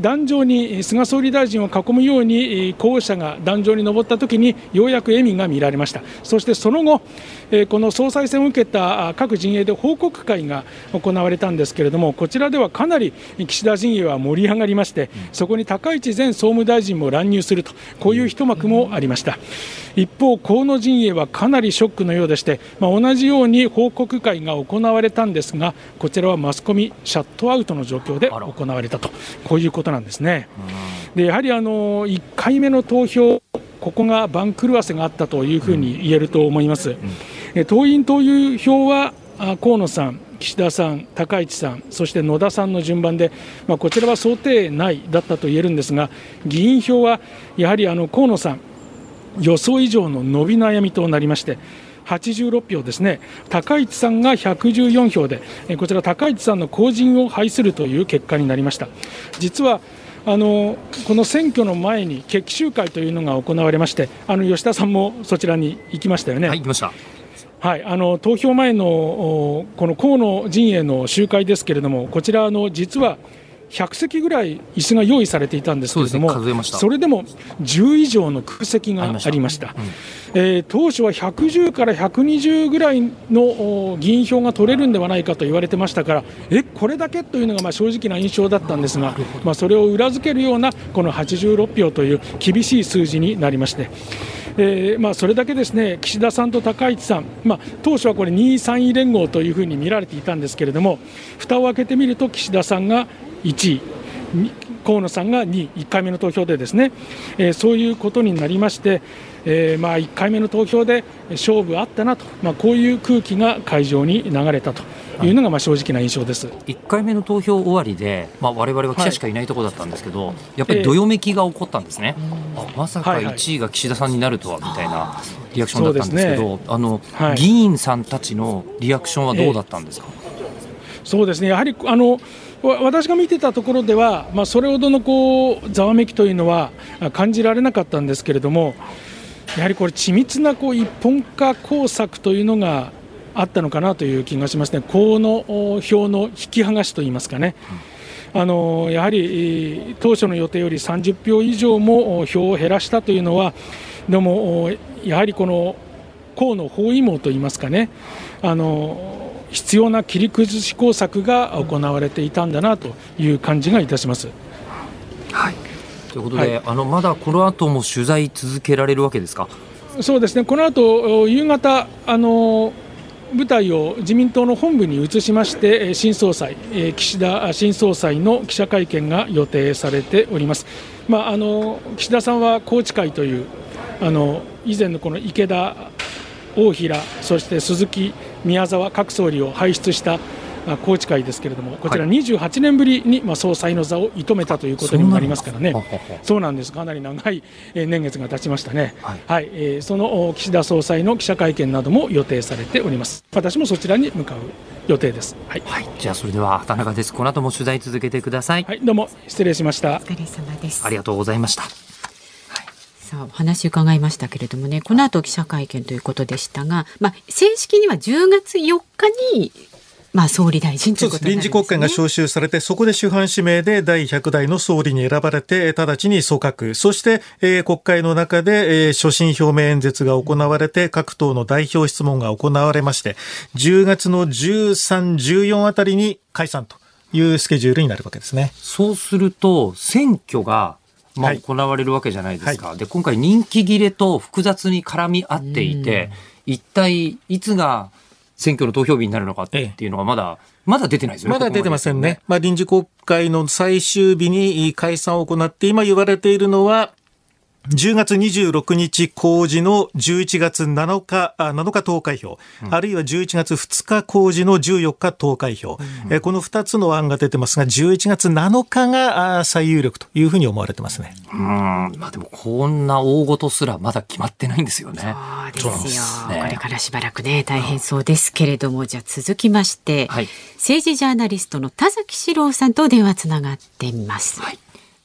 壇上に菅総理大臣を囲むように候補者が壇上に上ったときにようやく笑みが見られました。そしてその後この総裁選を受けた各陣営で報告会が行われたんですけれどもこちらではかなり岸田陣営は盛り上がりましてそこに高市前総務大臣も乱入するとこういう一幕もありました一方、河野陣営はかなりショックのようでして、まあ、同じように報告会が行われたんですがこちらはマスコミシャットアウトの状況で行われたとこういうことなんですね。でやはりあの1回目の投票ここが番狂わせがあったというふうに言えると思います。党員党友票は河野さん、岸田さん、高市さん、そして野田さんの順番で、まあ、こちらは想定内だったと言えるんですが、議員票はやはりあの河野さん、予想以上の伸び悩みとなりまして、86票ですね、高市さんが114票で、こちら、高市さんの後陣を排するという結果になりました。実はあのこの選挙の前に決起集会というのが行われまして、あの吉田さんもそちらに行きましたよね。はい、行きました。はい、あの投票前のこの河野陣営の集会ですけれども、こちらの実は100席ぐらい椅子が用意されていたんですけれども、そ、ね,、れでも10以上の空席がありました、うん、えー、当初は110から120ぐらいの議員票が取れるんではないかと言われてましたから、えこれだけというのがまあ正直な印象だったんですが、まあ、それを裏付けるようなこの86票という厳しい数字になりまして。えーまあ、それだけですね岸田さんと高市さん、まあ、当初はこれ2位、3位連合というふうに見られていたんですけれども蓋を開けてみると岸田さんが1位。河野さんが2位、1回目の投票でですね、えー、そういうことになりまして、えー、まあ1回目の投票で勝負あったなと、まあ、こういう空気が会場に流れたとい。うのがまあ正直な印象です。1回目の投票終わりで、まあ、我々は記者しかいないところだったんですけど、はい、やっぱりどよめきが起こったんですね、えー、あまさか1位が岸田さんになるとはみたいなリアクションだったんですけど、ね、あの、はい、議員さんたちのリアクションはどうだったんですか、えー、そうですね。やはりあの私が見てたところでは、まあ、それほどのこうざわめきというのは感じられなかったんですけれども、やはりこれ、緻密なこう一本化工作というのがあったのかなという気がしますね、河野票の引き剥がしといいますかね。あのやはり当初の予定より30票以上も票を減らしたというのは、でもやはりこの河野包囲網といいますかね、あの必要な切り崩し工作が行われていたんだなという感じがいたします。はいということで、はい、あのまだこの後も取材続けられるわけですか？そうですね、この後夕方あの舞台を自民党の本部に移しまして、新総裁、岸田新総裁の記者会見が予定されております。まあ、あの岸田さんは宏池会というあの以前のこの池田、大平、そして鈴木宮沢各総理を輩出した宏池会ですけれども、こちら28年ぶりに、まあ、総裁の座を射止めたということにもなりますからね、そうなんです、かなり長い年月が経ちましたね、はい、はい、えー、その岸田総裁の記者会見なども予定されております、私もそちらに向かう予定です。はい、はい、じゃあそれでは田中です。この後も取材続けてください。はい、どうも失礼しました。お疲れ様です。ありがとうございました。さあお話伺いましたけれどもねこの後記者会見ということでしたが、まあ、正式には10月4日にまあ、総理大臣ということ、ね、臨時国会が召集されて、そこで主犯指名で第100代の総理に選ばれて、直ちに組閣、そして、えー、国会の中で、えー、所信表明演説が行われて、各党の代表質問が行われまして、10月の13、14あたりに解散というスケジュールになるわけですね。そうすると、選挙がまあ、行われるわけじゃないですか、はい、で今回、人気切れと複雑に絡み合っていて、一体いつが選挙の投票日になるのかっていうのがまだ、ええ、まだ出てないですよね。まだ出てませんね。まあ、臨時国会の最終日に解散を行って、今言われているのは、10月26日公示の11月7日、7日投開票、うん、あるいは11月2日公示の14日投開票、うん、この2つの案が出てますが、11月7日が最有力というふうに思われてますね。うん、まあでもこんな大事すらまだ決まってないんですよね。そうですよ。ね、これからしばらくね、大変そうですけれども、じゃあ続きまして、はい、政治ジャーナリストの田崎史郎さんと電話つながっています。はい、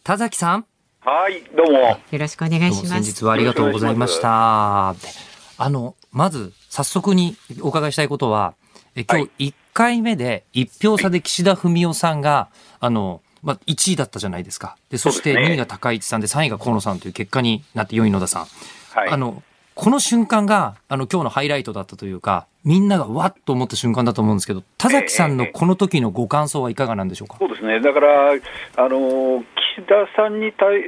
田崎さん。はい、どうも。よろしくお願いします。先日はありがとうございました。あの、まず、早速にお伺いしたいことは、え今日1回目で1票差で岸田文雄さんが、あの、まあ、1位だったじゃないですか。で、そして2位が高市さんで3位が河野さんという結果になって4位野田さん。はい、あの、この瞬間が、あの、今日のハイライトだったというか、みんながわっと思った瞬間だと思うんですけど、田崎さんのこの時のご感想はいかがなんでしょうか？そうですね。だから、あの、岸田さんに対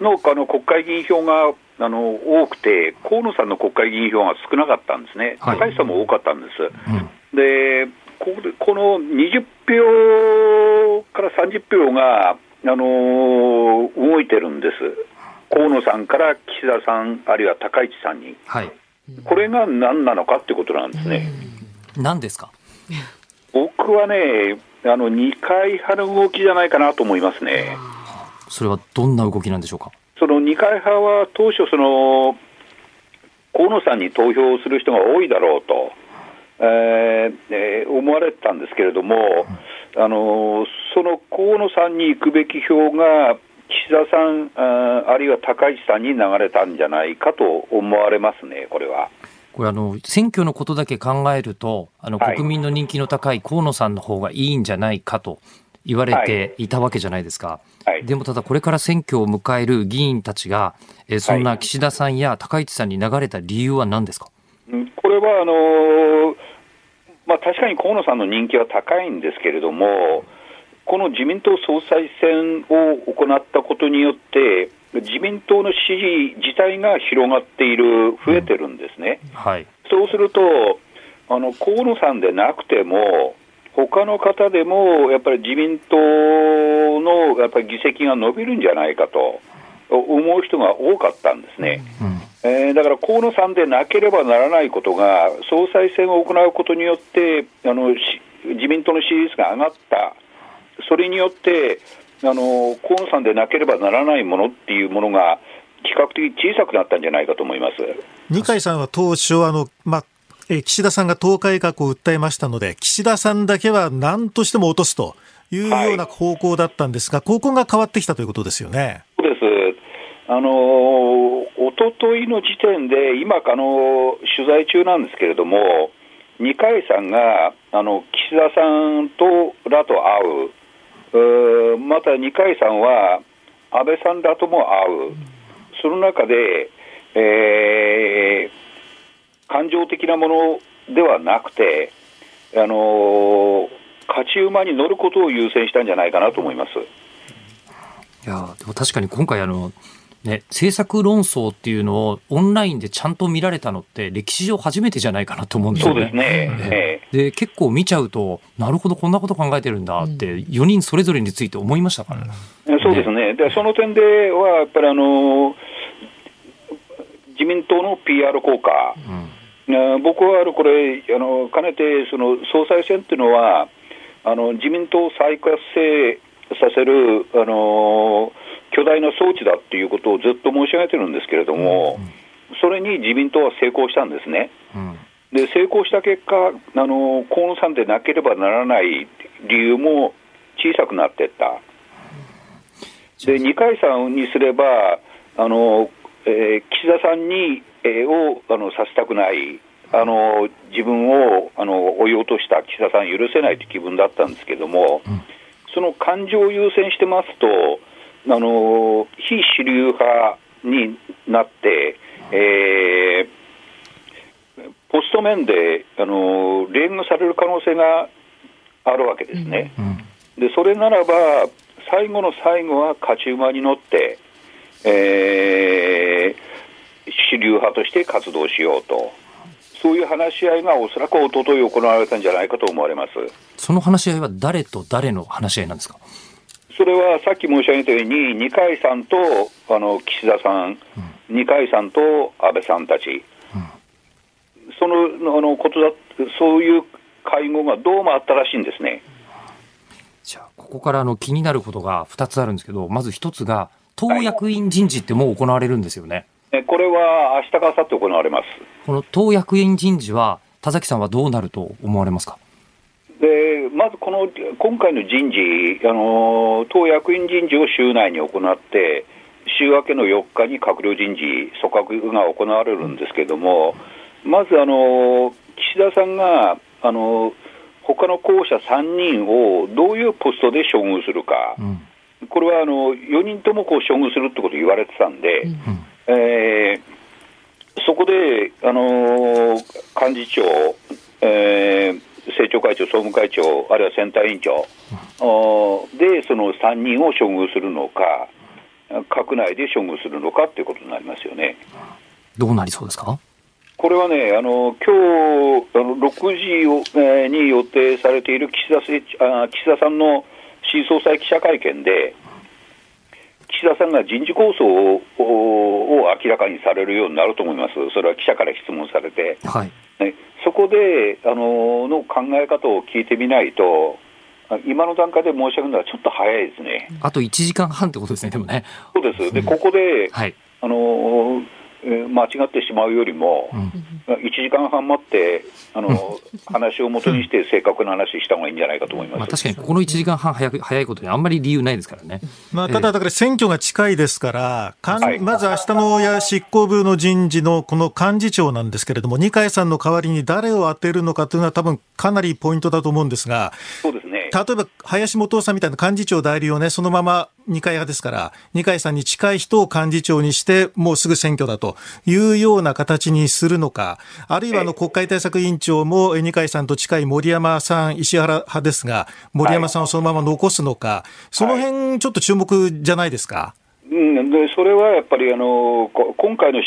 のあの国会議員票があの多くて、河野さんの国会議員票が少なかったんですね、はい、高市さんも多かったんです。うん、でここの20票から30票が、あの動いてるんです、河野さんから岸田さん、あるいは高市さんに、はい、これが何なのかってことなんですね。何ですか？[LAUGHS] 僕はね、あの二階派の動きじゃないかなと思いますね。それはどんな動きなんでしょうか？その二階派は当初その、河野さんに投票する人が多いだろうと、えーえー、思われてたんですけれども、あのその河野さんに行くべき票が、岸田さんあ、あるいは高市さんに流れたんじゃないかと思われますね、これは。これあの、選挙のことだけ考えると、あの、国民の人気の高い河野さんの方がいいんじゃないかと言われてい。たわけじゃないですか。はい、でもただこれから選挙を迎える議員たちが、えそんな岸田さんや高市さんに流れた理由は何ですか、これはあのー、まあ、確かに河野さんの人気は高いんですけれども、この自民党総裁選を行ったことによって、自民党の支持自体が広がっている、増えてるんですね。うん。はい、そうするとあの河野さんでなくても、他の方でもやっぱり自民党のやっぱり議席が伸びるんじゃないかと思う人が多かったんですね。うん、えー、だから河野さんでなければならないことが、総裁選を行うことによって、あの自民党の支持率が上がった、それによって、あの河野さんでなければならないものっていうものが、比較的小さくなったんじゃないかと思います。二階さんは当初あの、まあ、え岸田さんが党改革を訴えましたので、岸田さんだけは何としても落とすというような方向だったんですが、はい、方向が変わってきたということですよね。そうです。あのおとといの時点で、今あの、取材中なんですけれども、二階さんがあの岸田さんとらと会う、うまた二階さんは安倍さんらとも会う、その中で、えー、感情的なものではなくて、あの勝ち馬に乗ることを優先したんじゃないかなと思います。いやでも確かに今回あのね、政策論争っていうのをオンラインでちゃんと見られたのって歴史上初めてじゃないかなと思うんですよね。そうですね。で結構見ちゃうとなるほどこんなこと考えてるんだって4人それぞれについて思いましたから、ね、そうですね。でその点ではやっぱりあの自民党の PR 効果、うん、僕はこれ、あのかねてその総裁選っていうのは、あの自民党を再活性させる、あの巨大な装置だっていうことをずっと申し上げてるんですけれども、うん、それに自民党は成功したんですね。うん、で成功した結果、あの河野さんでなければならない理由も小さくなっていった。で二階さんにすればあのえー、岸田さんに、えー、をあのさせたくない、あの自分をあの追い落とした岸田さん許せないという気分だったんですけども、うん、その感情を優先してますと、あの非主流派になって、えー、ポスト面であの連遇される可能性があるわけですね。うん、でそれならば最後の最後は勝ち馬に乗って、えー、主流派として活動しようと。そういう話し合いがおそらくおととい行われたんじゃないかと思われますその話し合いは誰と誰の話し合いなんですか？それはさっき申し上げたように、二階さんとあの岸田さん、うん、二階さんと安倍さんたち、うん、そのあのことだ、そういう会合がどうもあったらしいんですね。じゃあ、ここからあの気になることが2つあるんですけど、まず1つが、党役員人事ってもう行われるんですよね。はい、これは明日か明後日行われます。この党役員人事は、田崎さんはどうなると思われますか？でまずこの今回の人事、あの党役員人事を週内に行って、週明けの4日に閣僚人事、組閣が行われるんですけれども、まずあの岸田さんが、あの他の候補者3人をどういうポストで処遇するか、うん、これはあの4人ともこう処遇するってことを言われてたんで、うん、えー、そこで、あの幹事長、えー、政調会長、総務会長、あるいは選対委員長、うん、で、その3人を処遇するのか、閣内で処遇するのかということになりますよね。どうなりそうですか？これはね、あの今日あの6時を、えー、に予定されている岸田あ岸田さんの新総裁記者会見で、岸田さんが人事構想をを明らかにされるようになると思います、それは記者から質問されて、はいね、そこであのの考え方を聞いてみないと、今の段階で申し上げるのはちょっと早いですね。あと1時間半ってことですね、でもね。そうです。で、ここで、はい、あのえ間違ってしまうよりも、うん、1時間半待って、あの話をもとにして正確な話した方がいいんじゃないかと思います、まあ、確かに、ここの1時間半早く早いことにあんまり理由ないですからね。まあ、ただ、だから選挙が近いですから、かんまず明日のや執行部の人事のこの幹事長なんですけれども、二階さんの代わりに誰を当てるのかというのは、多分かなりポイントだと思うんですが、そうですね例えば林元さんみたいな幹事長代理をね、そのまま二階派ですから、二階さんに近い人を幹事長にして、もうすぐ選挙だというような形にするのか、あるいはあの国会対策委員長も二階さんと近い森山さん、石原派ですが、森山さんをそのまま残すのか、その辺ちょっと注目じゃないですか？うん、でそれはやっぱりあの今回の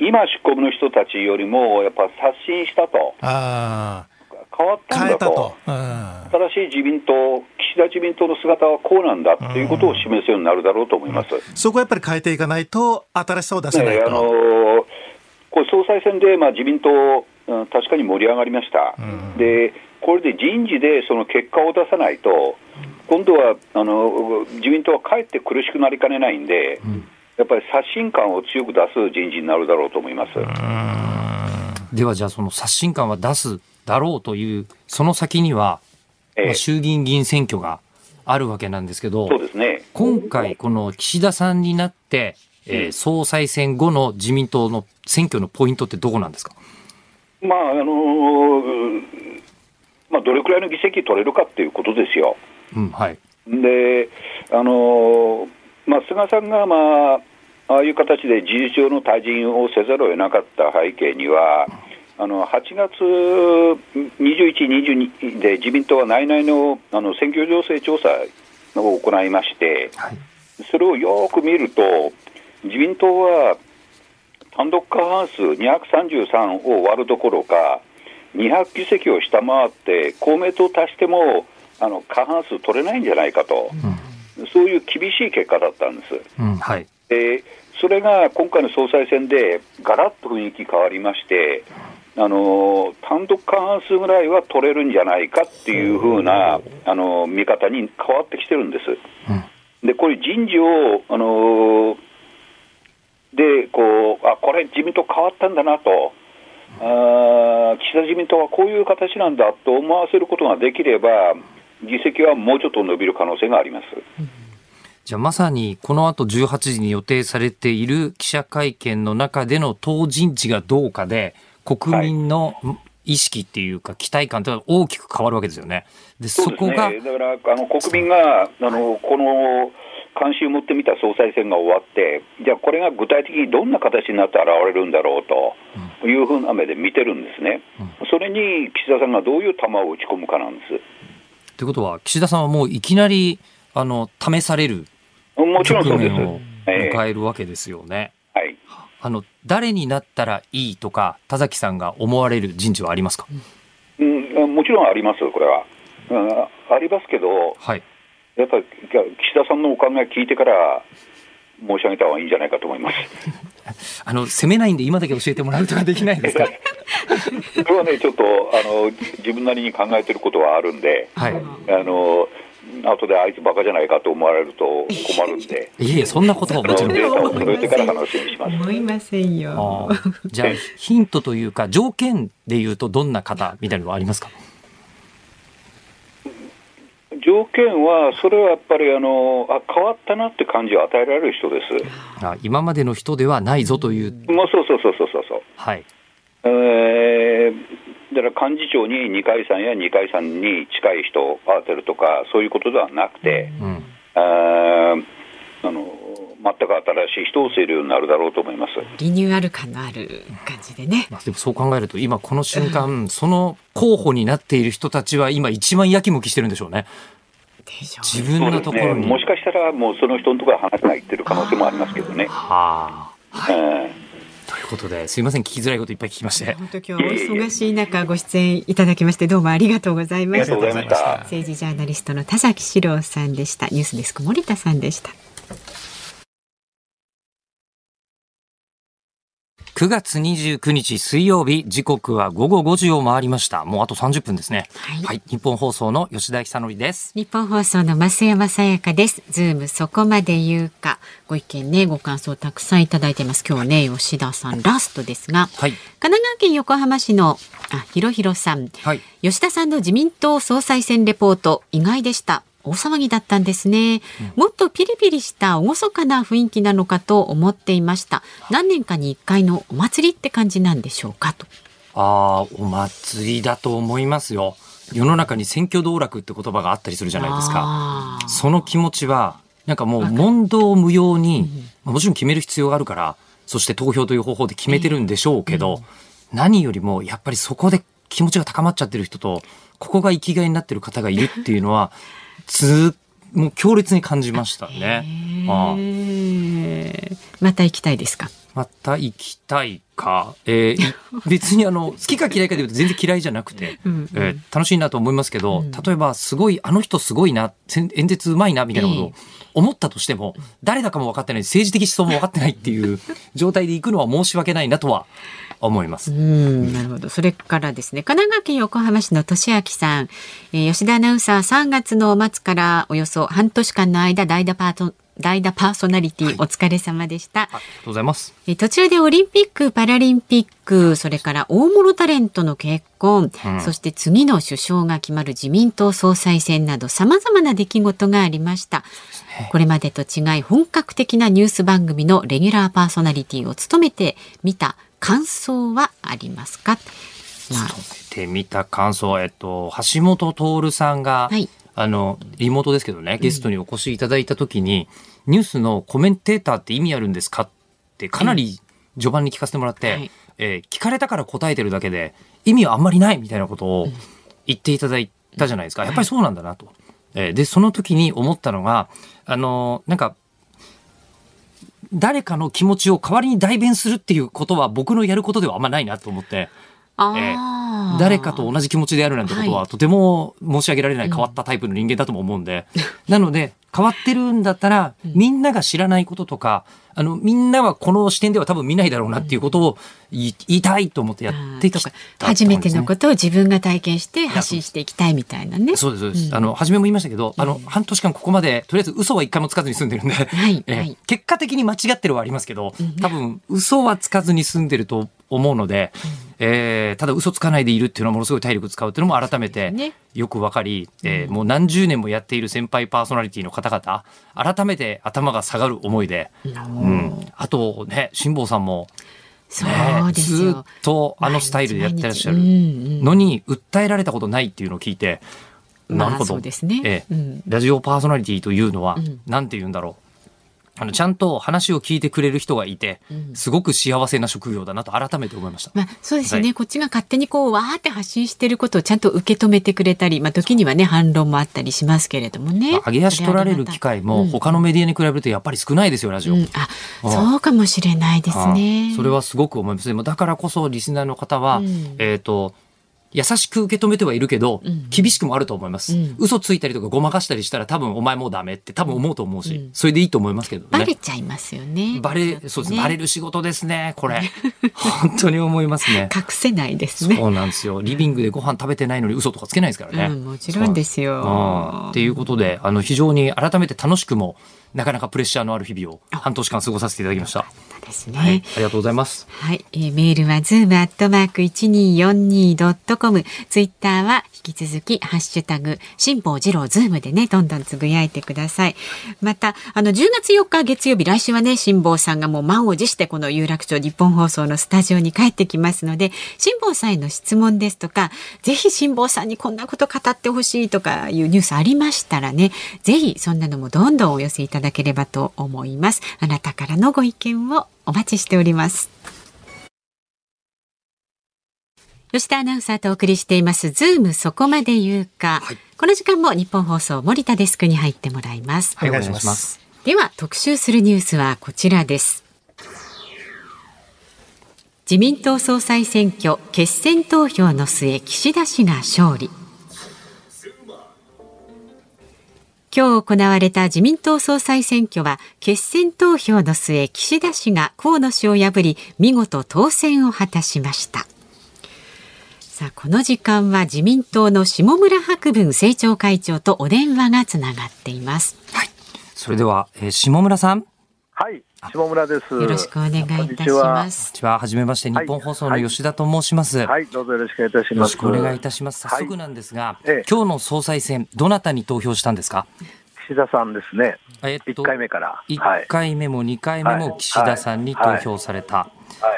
今、執行部の人たちよりも、やっぱ刷新したと。あ変わったんだと、うん、新しい自民党、岸田自民党の姿はこうなんだということを示すようになるだろうと思います、うん、そこはやっぱり変えていかないと、新しさを出せないと、ね、あのこれ総裁選で、まあ、自民党、うん、確かに盛り上がりました、でこれで人事でその結果を出さないと、今度はあの自民党はかえって苦しくなりかねないんで、やっぱり刷新感を強く出す人事になるだろうと思います。ではじゃあその刷新感は出すだろうという、その先には、まあ、衆議院議員選挙があるわけなんですけど、そうですね、今回、この岸田さんになって、えー、総裁選後の自民党の選挙のポイントってどこなんですか、まああのー、まあ、どれくらいの議席取れるかっていうことですよ。うんはい、で、あのー、まあ、菅さんが、まあ、ああいう形で事実上の退陣をせざるを得なかった背景には、あの8月21、22で自民党は内々のあの選挙情勢調査を行いまして、はい、それをよく見ると、自民党は単独過半数233を割るどころか、200議席を下回って、公明党足してもあの過半数取れないんじゃないかと、うん、そういう厳しい結果だったんです。うんはい、でそれが今回の総裁選でガラッと雰囲気変わりまして、あの単独過半数ぐらいは取れるんじゃないかっていうふうなあの見方に変わってきてるんです。うん、で、これ、人事を、あのでこうあこれ、自民党変わったんだなと。あ岸田自民党はこういう形なんだと思わせることができれば、議席はもうちょっと伸びる可能性があります。じゃあまさにこの後18時に予定されている記者会見の中での当人事がどうかで、国民の意識っていうか期待感というのは大きく変わるわけですよね。で、そこが。ね、だから、あの、国民が、あの、この、関心を持ってみた総裁選が終わって、じゃあこれが具体的にどんな形になって現れるんだろうというふうな目で見てるんですね、うん、それに岸田さんがどういう球を打ち込むかなんです。ということは、岸田さんはもういきなりあの試されるもちろんそうです迎えるわけですよね。えー、はいあの誰になったらいいとか、田崎さんが思われる人事はありますか、うん、もちろんあります、これは。うん、ありますけど、はい、やっぱり岸田さんのお考え聞いてから申し上げた方がいいんじゃないかと思います。[LAUGHS] あの攻めないんで今だけ教えてもらうとかできないですか？[LAUGHS] それはねちょっとあの自分なりに考えてることはあるんで、はい、あの後であいつバカじゃないかと思われると困るんで。[LAUGHS] いえそんなことはもちろん。データを揃えてから話にします。思いませんよ。じゃあヒントというか条件でいうとどんな方みたいなのはありますか？条件は、それはやっぱりあのあ変わったなって感じを与えられる人ですあ今までの人ではないぞという。もうそうそうそうそうそう。はいえー、だから幹事長に二階さんや二階さんに近い人を当てるとか、そういうことではなくて、うん、ああの全く新しい人を据えるようになるだろうと思います。リニューアル感のある感じでね。でもそう考えると、今この瞬間、その候補になっている人たちは今一番やきもきしてるんでしょうね。自分のところに、ね、もしかしたらもうその人のところは話がいってる可能性もありますけどね。はあ、はい、えー。ということで、すいません、聞きづらいこといっぱい聞きまして。本当今日はお忙しい中、ご出演いただきまして、どうもありがとうございま。した政治ジャーナリストの田崎史郎さんでした。ニュースデスク森田さんでした。9月29日水曜日、時刻は午後5時を回りました。もうあと30分ですね。はい。はい、日本放送の吉田久典です。日本放送の増山さやかです。ズームそこまで言うか。ご意見ね、ご感想たくさんいただいてます。今日はね、吉田さんラストですが、はい、神奈川県横浜市のあひろひろさん、はい、吉田さんの自民党総裁選レポート、意外でした。大騒ぎだったんですね、うん、もっとピリピリした厳かな雰囲気なのかと思っていました。何年かに一回のお祭りって感じなんでしょうかと。ああお祭りだと思いますよ。世の中に選挙道楽って言葉があったりするじゃないですか。その気持ちはなんかもう問答無用に、うん、もちろん決める必要があるからそして投票という方法で決めてるんでしょうけど、うん、何よりもやっぱりそこで気持ちが高まっちゃってる人とここが生きがいになってる方がいるっていうのはつもう強烈に感じましたね。あまた行きたいですか？また行きたいか、えー、[LAUGHS] 別にあの好きか嫌いかで言うと全然嫌いじゃなくて、うんうん、えー、楽しいなと思いますけど、うん、例えばすごいあの人すごいな演説うまいなみたいなことを思ったとしても、えー、誰だかも分かってない政治的思想も分かってないっていう状態で行くのは申し訳ないなとは思います。うんなるほど。それからですね、神奈川県横浜市の俊明さん、えー、吉田アナウンサー3月の末からおよそ半年間の間、代打パート代打パーソナリティ、お疲れ様でした。ありがとうございます。え途中でオリンピック・パラリンピック、それから大物タレントの結婚、うん、そして次の首相が決まる自民党総裁選など様々な出来事がありました。ね、これまでと違い本格的なニュース番組のレギュラーパーソナリティを務めてみた感想はありますか、まあ、てみた感想、えっと、橋本徹さんが、はい、あの、リモートですけどね、ゲストにお越しいただいたときに、うん、ニュースのコメンテーターって意味あるんですか？ってかなり序盤に聞かせてもらって、はい、えー、聞かれたから答えてるだけで意味はあんまりないみたいなことを言っていただいたじゃないですか。やっぱりそうなんだなと。えー、で、その時に思ったのが、あのなんか、誰かの気持ちを代わりに代弁するっていうことは僕のやることではあんまないなと思って。えー、誰かと同じ気持ちでやるなんてことは、とても申し上げられない変わったタイプの人間だとも思うんで、うん、なので変わってるんだったら、みんなが知らないこととか、あの、みんなはこの視点では多分見ないだろうなっていうことを言いたいと思ってやってきた、ね、初めてのことを自分が体験して発信していきたいみたいなね。そうです、そうです。うん、あの、初めも言いましたけど、あの、半年間ここまで、とりあえず嘘は一回もつかずに住んでるんで、はい、えー、結果的に間違ってるはありますけど、多分嘘はつかずに住んでると思うので、えー、ただ嘘つかないでいるっていうのはものすごい体力使うっていうのも改めてよく分かり、ね、えー、もう何十年もやっている先輩パーソナリティの方々改めて頭が下がる思いで、うん、あとね辛坊さんもね、ずっとあのスタイルでやってらっしゃるのに訴えられたことないっていうのを聞いて、なるほど、ね。ええ、うん、ラジオパーソナリティというのは、うん、なんて言うんだろうあのちゃんと話を聞いてくれる人がいて、すごく幸せな職業だなと改めて思いました。まあ、そうですね、はい、こっちが勝手にこうわーって発信していることをちゃんと受け止めてくれたり、まあ時にはね反論もあったりしますけれどもね。まあ、上げ足取られる機会も他のメディアに比べるとやっぱり少ないですよラジオ。うん、あ、そうかもしれないですね。それはすごく思います。でもだからこそリスナーの方は、えっ、ー、と。優しく受け止めてはいるけど、うん、厳しくもあると思います、うん、嘘ついたりとかごまかしたりしたら多分お前もうダメって多分思うと思うし、うん、それでいいと思いますけどね。バレちゃいますよね。バレそうです。ねバレる仕事ですねこれ。本当に思いますね。[LAUGHS] 隠せないですね。そうなんですよ。リビングでご飯食べてないのに嘘とかつけないですからね、もちろんですよ。っていうことであの非常に改めて楽しくもなかなかプレッシャーのある日々を半年間過ごさせていただきました。ですね、はい、ありがとうございます。はい、えー、メールはズームアットマーク一二四二ドットコム、ツイッターは引き続きハッシュタグ辛坊治郎ズームでねどんどんつぶやいてください。またあの10月4日月曜日来週はね辛坊さんがもう満を持してこの有楽町ニッポン放送のスタジオに帰ってきますので辛坊さんへの質問ですとかぜひ辛坊さんにこんなこと語ってほしいとかいうニュースありましたらねぜひそんなのもどんどんお寄せいただければと思います。あなたからのご意見をお待ちしております。吉田アナウンサーとお送りしていますズームそこまで言うか、はい、この時間も日本放送森田デスクに入ってもらいます。はい、お願いします。では特集するニュースはこちらです。自民党総裁選挙決選投票の末岸田氏が勝利。今日行われた自民党総裁選挙は決選投票の末岸田氏が河野氏を破り見事当選を果たしました。さあこの時間は自民党の下村博文政調会長とお電話がつながっています。はい。それでは、えー、下村さん。はい下村です。よろしくお願いいたします。こんにちは。はじめまして、日本放送の吉田と申します、はい。はい、どうぞよろしくお願いいたします。よろしくお願いいたします。早速なんですが、はい、今日の総裁選、どなたに投票したんですか？岸田さんですね。えっと、1回目から。1回目も2回目も岸田さんに投票された。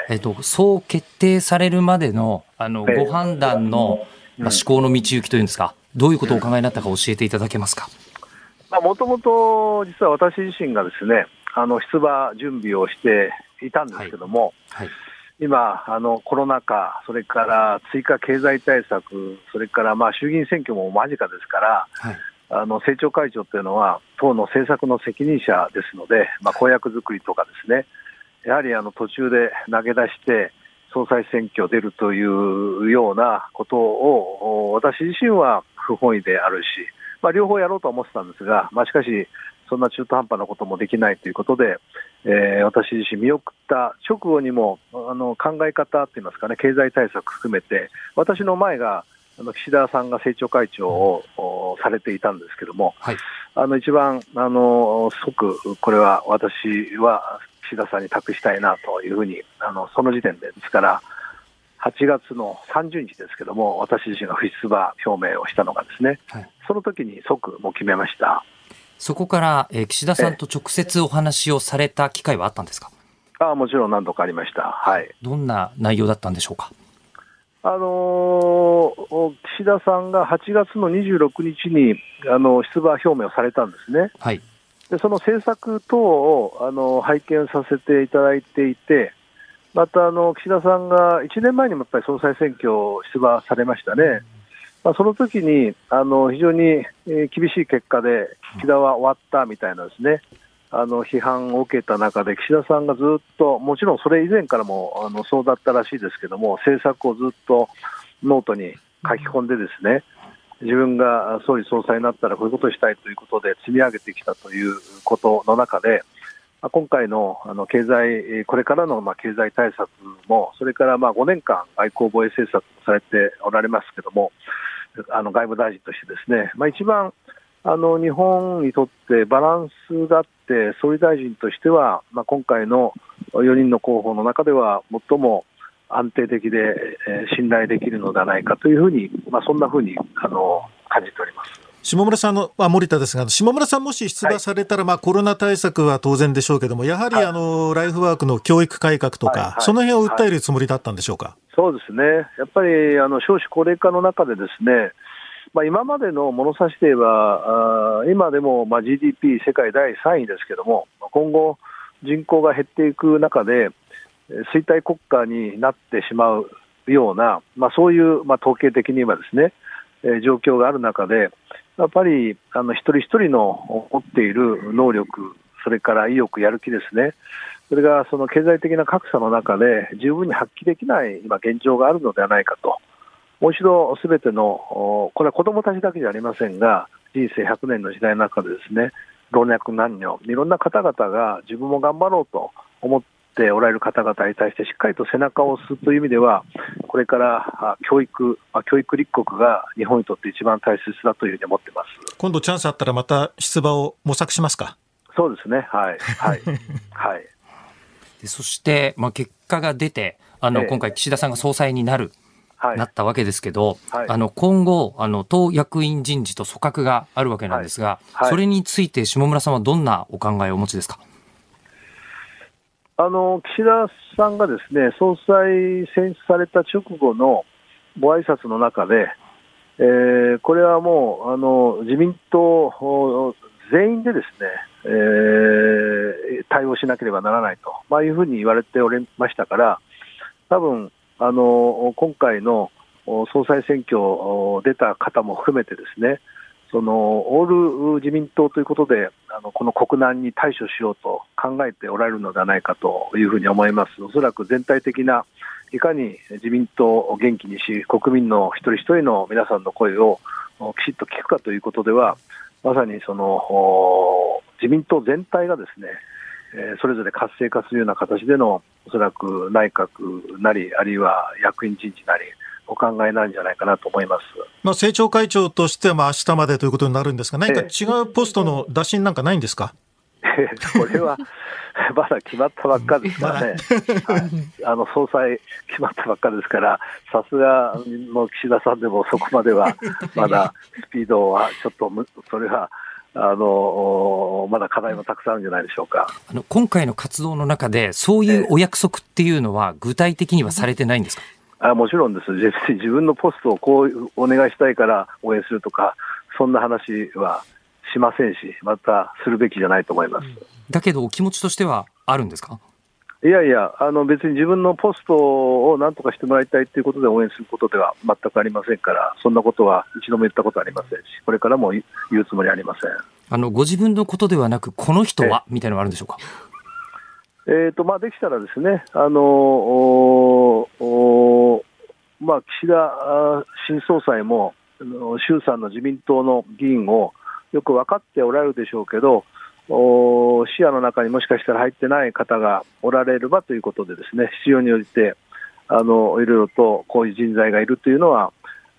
えっと、そう決定されるまでの、あの、ご判断の、まあ、思考の道行きというんですか、どういうことをお考えになったか教えていただけますか？まあ、もともと、実は私自身がですね、あの出馬準備をしていたんですけども、はい。はい、今あの、コロナ禍、それから追加経済対策、それからまあ衆議院選挙も間近ですから、はい、あの政調会長というのは、党の政策の責任者ですので、まあ、公約作りとかですね、やはりあの途中で投げ出して、総裁選挙出るというようなことを、私自身は不本意であるし、まあ、両方やろうとは思ってたんですが、まあ、しかし、そんな中途半端なこともできないということで、えー、私自身見送った直後にもあの考え方といいますかね、経済対策含めて、私の前があの岸田さんが政調会長をされていたんですけども、はい、あの一番あの即、これは私は岸田さんに託したいなというふうに、あのその時点で、ですから、8月の30日ですけども、私自身が不出馬表明をしたのがですね、はい、その時に即もう決めました。そこから、えー、岸田さんと直接お話をされた機会はあったんですか？あもちろん何度かありました。はい。どんな内容だったんでしょうか？あのー、岸田さんが8月の26日にあの出馬表明をされたんですね。はい。でその政策等をあの拝見させていただいていて、またあの岸田さんが1年前にもやっぱり総裁選挙を出馬されましたね。うんまあ、その時にあの非常に、厳しい結果で岸田は終わったみたいなですね、あの批判を受けた中で、岸田さんがずっと、もちろんそれ以前からもあのそうだったらしいですけども、政策をずっとノートに書き込んで、ですね自分が総理総裁になったらこういうことをしたいということで積み上げてきたということの中で、今回のあの経済、これからのまあ経済対策も、それからまあ5年間、外交防衛政策をされておられますけれども、あの外務大臣としてですね、まあ、一番あの日本にとってバランスがあって、総理大臣としては、まあ、今回の4人の候補の中では最も安定的で、えー、信頼できるのではないかというふうに、まあ、そんなふうにあの感じております。下村さんの、あ、森田ですが、下村さんもし出馬されたら、はい、まあコロナ対策は当然でしょうけども、やはり、はい、あの、ライフワークの教育改革とか、はい、その辺を訴えるつもりだったんでしょうか？そうですね。やっぱり、あの、少子高齢化の中でですね、まあ、今までの物差しで言えば、あ今でもまあ GDP 世界第3位ですけども、今後、人口が減っていく中で、衰退国家になってしまうような、まあ、そういう、まあ、統計的にはですね、えー、状況がある中で、やっぱりあの一人一人の持っている能力、それから意欲、やる気ですね、それがその経済的な格差の中で十分に発揮できない今、現状があるのではないかと、もう一度すべての、これは子どもたちだけじゃありませんが、人生100年の時代の中でですね、老若男女、いろんな方々が自分も頑張ろうと思っておられる方々に対してしっかりと背中を押すという意味では、これから教育、教育立国が日本にとって一番大切だというふうに思ってます今度チャンスあったらまた出馬を模索しますか？そうですね、はい。はい。[LAUGHS] はい。そして、まあ、結果が出て、あの、ええ、今回岸田さんが総裁になる。はい、なったわけですけど、はい、あの今後あの、党役員人事と組閣があるわけなんですが、はい、それについて下村さんはどんなお考えをお持ちですか？あの岸田さんがですね総裁選出された直後のご挨拶の中で、えー、これはもうあの自民党全員でですね、えー、対応しなければならないと、まあ、いうふうに言われておりましたから、多分あの今回の総裁選挙出た方も含めてですね、そのオール自民党ということで、あのこの国難に対処しようと考えておられるのではないかというふうに思います。おそらく全体的ないかに自民党を元気にし、国民の一人一人の皆さんの声をきちっと聞くかということでは、まさにその自民党全体がですね、えそれぞれ活性化するような形でのおそらく内閣なり、あるいは役員人事なり、お考えなんじゃないかなと思います。まあ、政調会長としては、まあ、明日までということになるんですが、何か違うポストの打診なんかないんですか、え [LAUGHS] これは、まだ決まったばっかですからね、はい、あの総裁決まったばっかですから、さすがの岸田さんでもそこまでは、まだスピードはちょっと、それは。あのまだ課題もたくさんあるんじゃないでしょうか。あの今回の活動の中で、そういうお約束っていうのは、具体的にはされてないんですか、えあもちろんです、[LAUGHS] 自分のポストをこうお願いしたいから応援するとか、そんな話はしませんし、またするべきじゃないと思います。だけど、お気持ちとしてはあるんですか？いやいや、あの別に自分のポストをなんとかしてもらいたいということで応援することでは全くありませんから、そんなことは一度も言ったことはありませんし、これからも言うつもりはありません。あのご自分のことではなく、この人は？みたいなのはあるんでしょうか？えーとまあ、できたらですね、あのまあ、岸田新総裁も、衆参の自民党の議員をよく分かっておられるでしょうけど、お視野の中にもしかしたら入ってない方がおられればということで、ですね必要に応じてあのいろいろとこういう人材がいるというのは、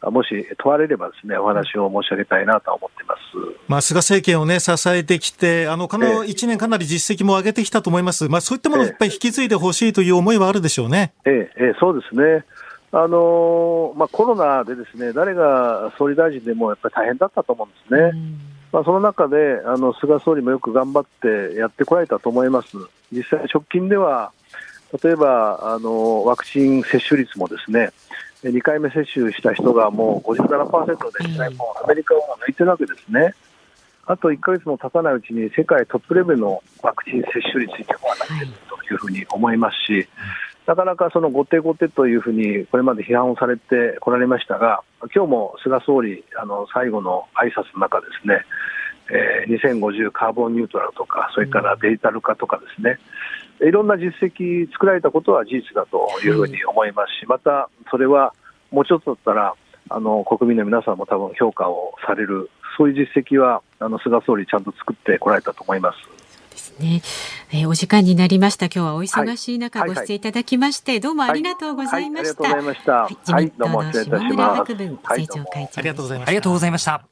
もし問われればですね、お話を申し上げたいなと思っています。まあ、菅政権をね、支えてきて、あの、この1年かなり実績も上げてきたと思います。まあ、そういったものをやっぱり引き継いでほしいという思いはあるでしょうね。ええ、ええ、そうですね。あのまあ、コロナでですね、誰が総理大臣でもやっぱり大変だったと思うんですね。まあ、その中で、あの、菅総理もよく頑張ってやってこられたと思います。実際直近では、例えば、あの、ワクチン接種率もですね、2回目接種した人がもう57%で、実際もうアメリカを抜いてるわけですね。あと1か月も経たないうちに世界トップレベルのワクチン接種率にもなっているというふうに思いますし、なかなかその後手後手というふうにこれまで批判をされてこられましたが、今日も菅総理、あの最後の挨拶の中ですね、えー、2050カーボンニュートラルとか、それからデジタル化とかですね、いろんな実績作られたことは事実だというふうに思いますし、またそれはもうちょっとだったら、あの国民の皆さんも多分評価をされる、そういう実績はあの菅総理、ちゃんと作ってこられたと思います。ですね、えー、お時間になりました。今日はお忙しい中、ご出演いただきまして、どうもありがとうございました。はい、ありがとうございました。はい、自民党の下村博文政調会長、ありがとうございました。ありがとうございました。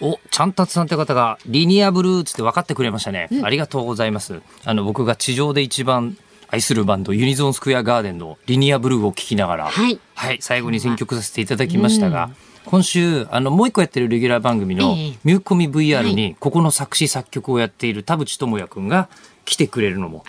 お、ちゃんたつさんって方がリニアブルーつって分かってくれましたね、うん、ありがとうございます。あの僕が地上で一番愛するバンドユニゾンスクエアガーデンのリニアブルーを聴きながら、はい、はい、最後に選曲させていただきましたが、今週あのもう一個やってるレギュラー番組の「ミューコミ VR」にここの作詞作曲をやっている田淵智也君が来てくれるのも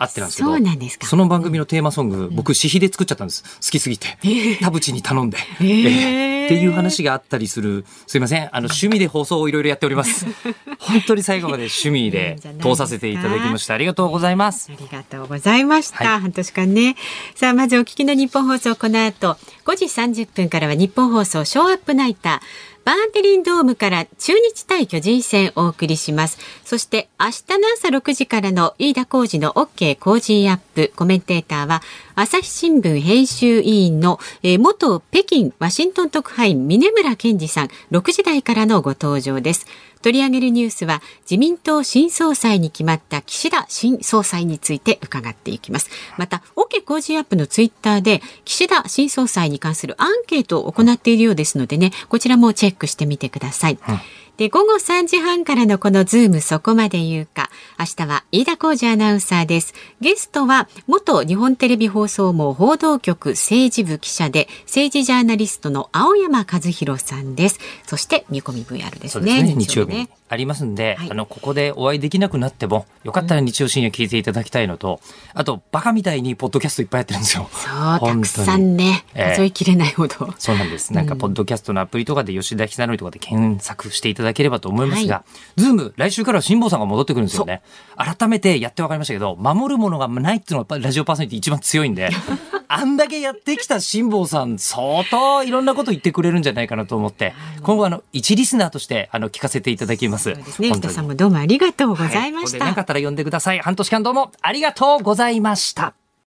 あってなんですけど、その番組のテーマソング、僕、私費で作っちゃったんです。好きすぎて。田淵に頼んで。[LAUGHS] えー、っていう話があったりする。すいません。あの、趣味で放送をいろいろやっております。[LAUGHS] 本当に最後まで趣味で通させていただきました。ありがとうございます。ありがとうございました。はい、半年間ね。さあ、まずお聞きの日本放送、この後、5時30分からは日本放送ショーアップナイター。バーテリンドームから中日対巨人戦お送りします。そして明日の朝6時からの飯田浩二の OK 工事アップコメンテーターは朝日新聞編集委員の、え、元北京ワシントン特派員峯村健司さん6時台からのご登場です。取り上げるニュースは自民党新総裁に決まった岸田新総裁について伺っていきます。また、OK 工事アップのツイッターで岸田新総裁に関するアンケートを行っているようですのでね、こちらもチェックしてみてください。うんで、午後3時半からのこのズームそこまで言うか。明日は飯田浩二アナウンサーです。ゲストは元日本テレビ放送網報道局政治部記者で政治ジャーナリストの青山和弘さんです。そして見込み VR ですね。すね日曜日、ね、ありますんで、はい、あの、ここでお会いできなくなっても、よかったら日曜深夜聞いていただきたいのと、うん、あと、バカみたいにポッドキャストいっぱいやってるんですよ。そう、たくさんね、数えきれないほど、そうなんです。なんか、ポッドキャストのアプリとかで吉田久典とかで検索していただければと思いますが、はい、ズーム、来週からは辛坊さんが戻ってくるんですよね。改めてやって分かりましたけど、守るものがないっていうのがラジオパーソナリティ一番強いんで、[LAUGHS] あんだけやってきた辛坊さん、相当いろんなこと言ってくれるんじゃないかなと思って、今後あの、一リスナーとしてあの、聞かせていただきます。そうですね。さんもどうもありがとうございました。はい、なかったら呼んでください。半年間どうもありがとうございました。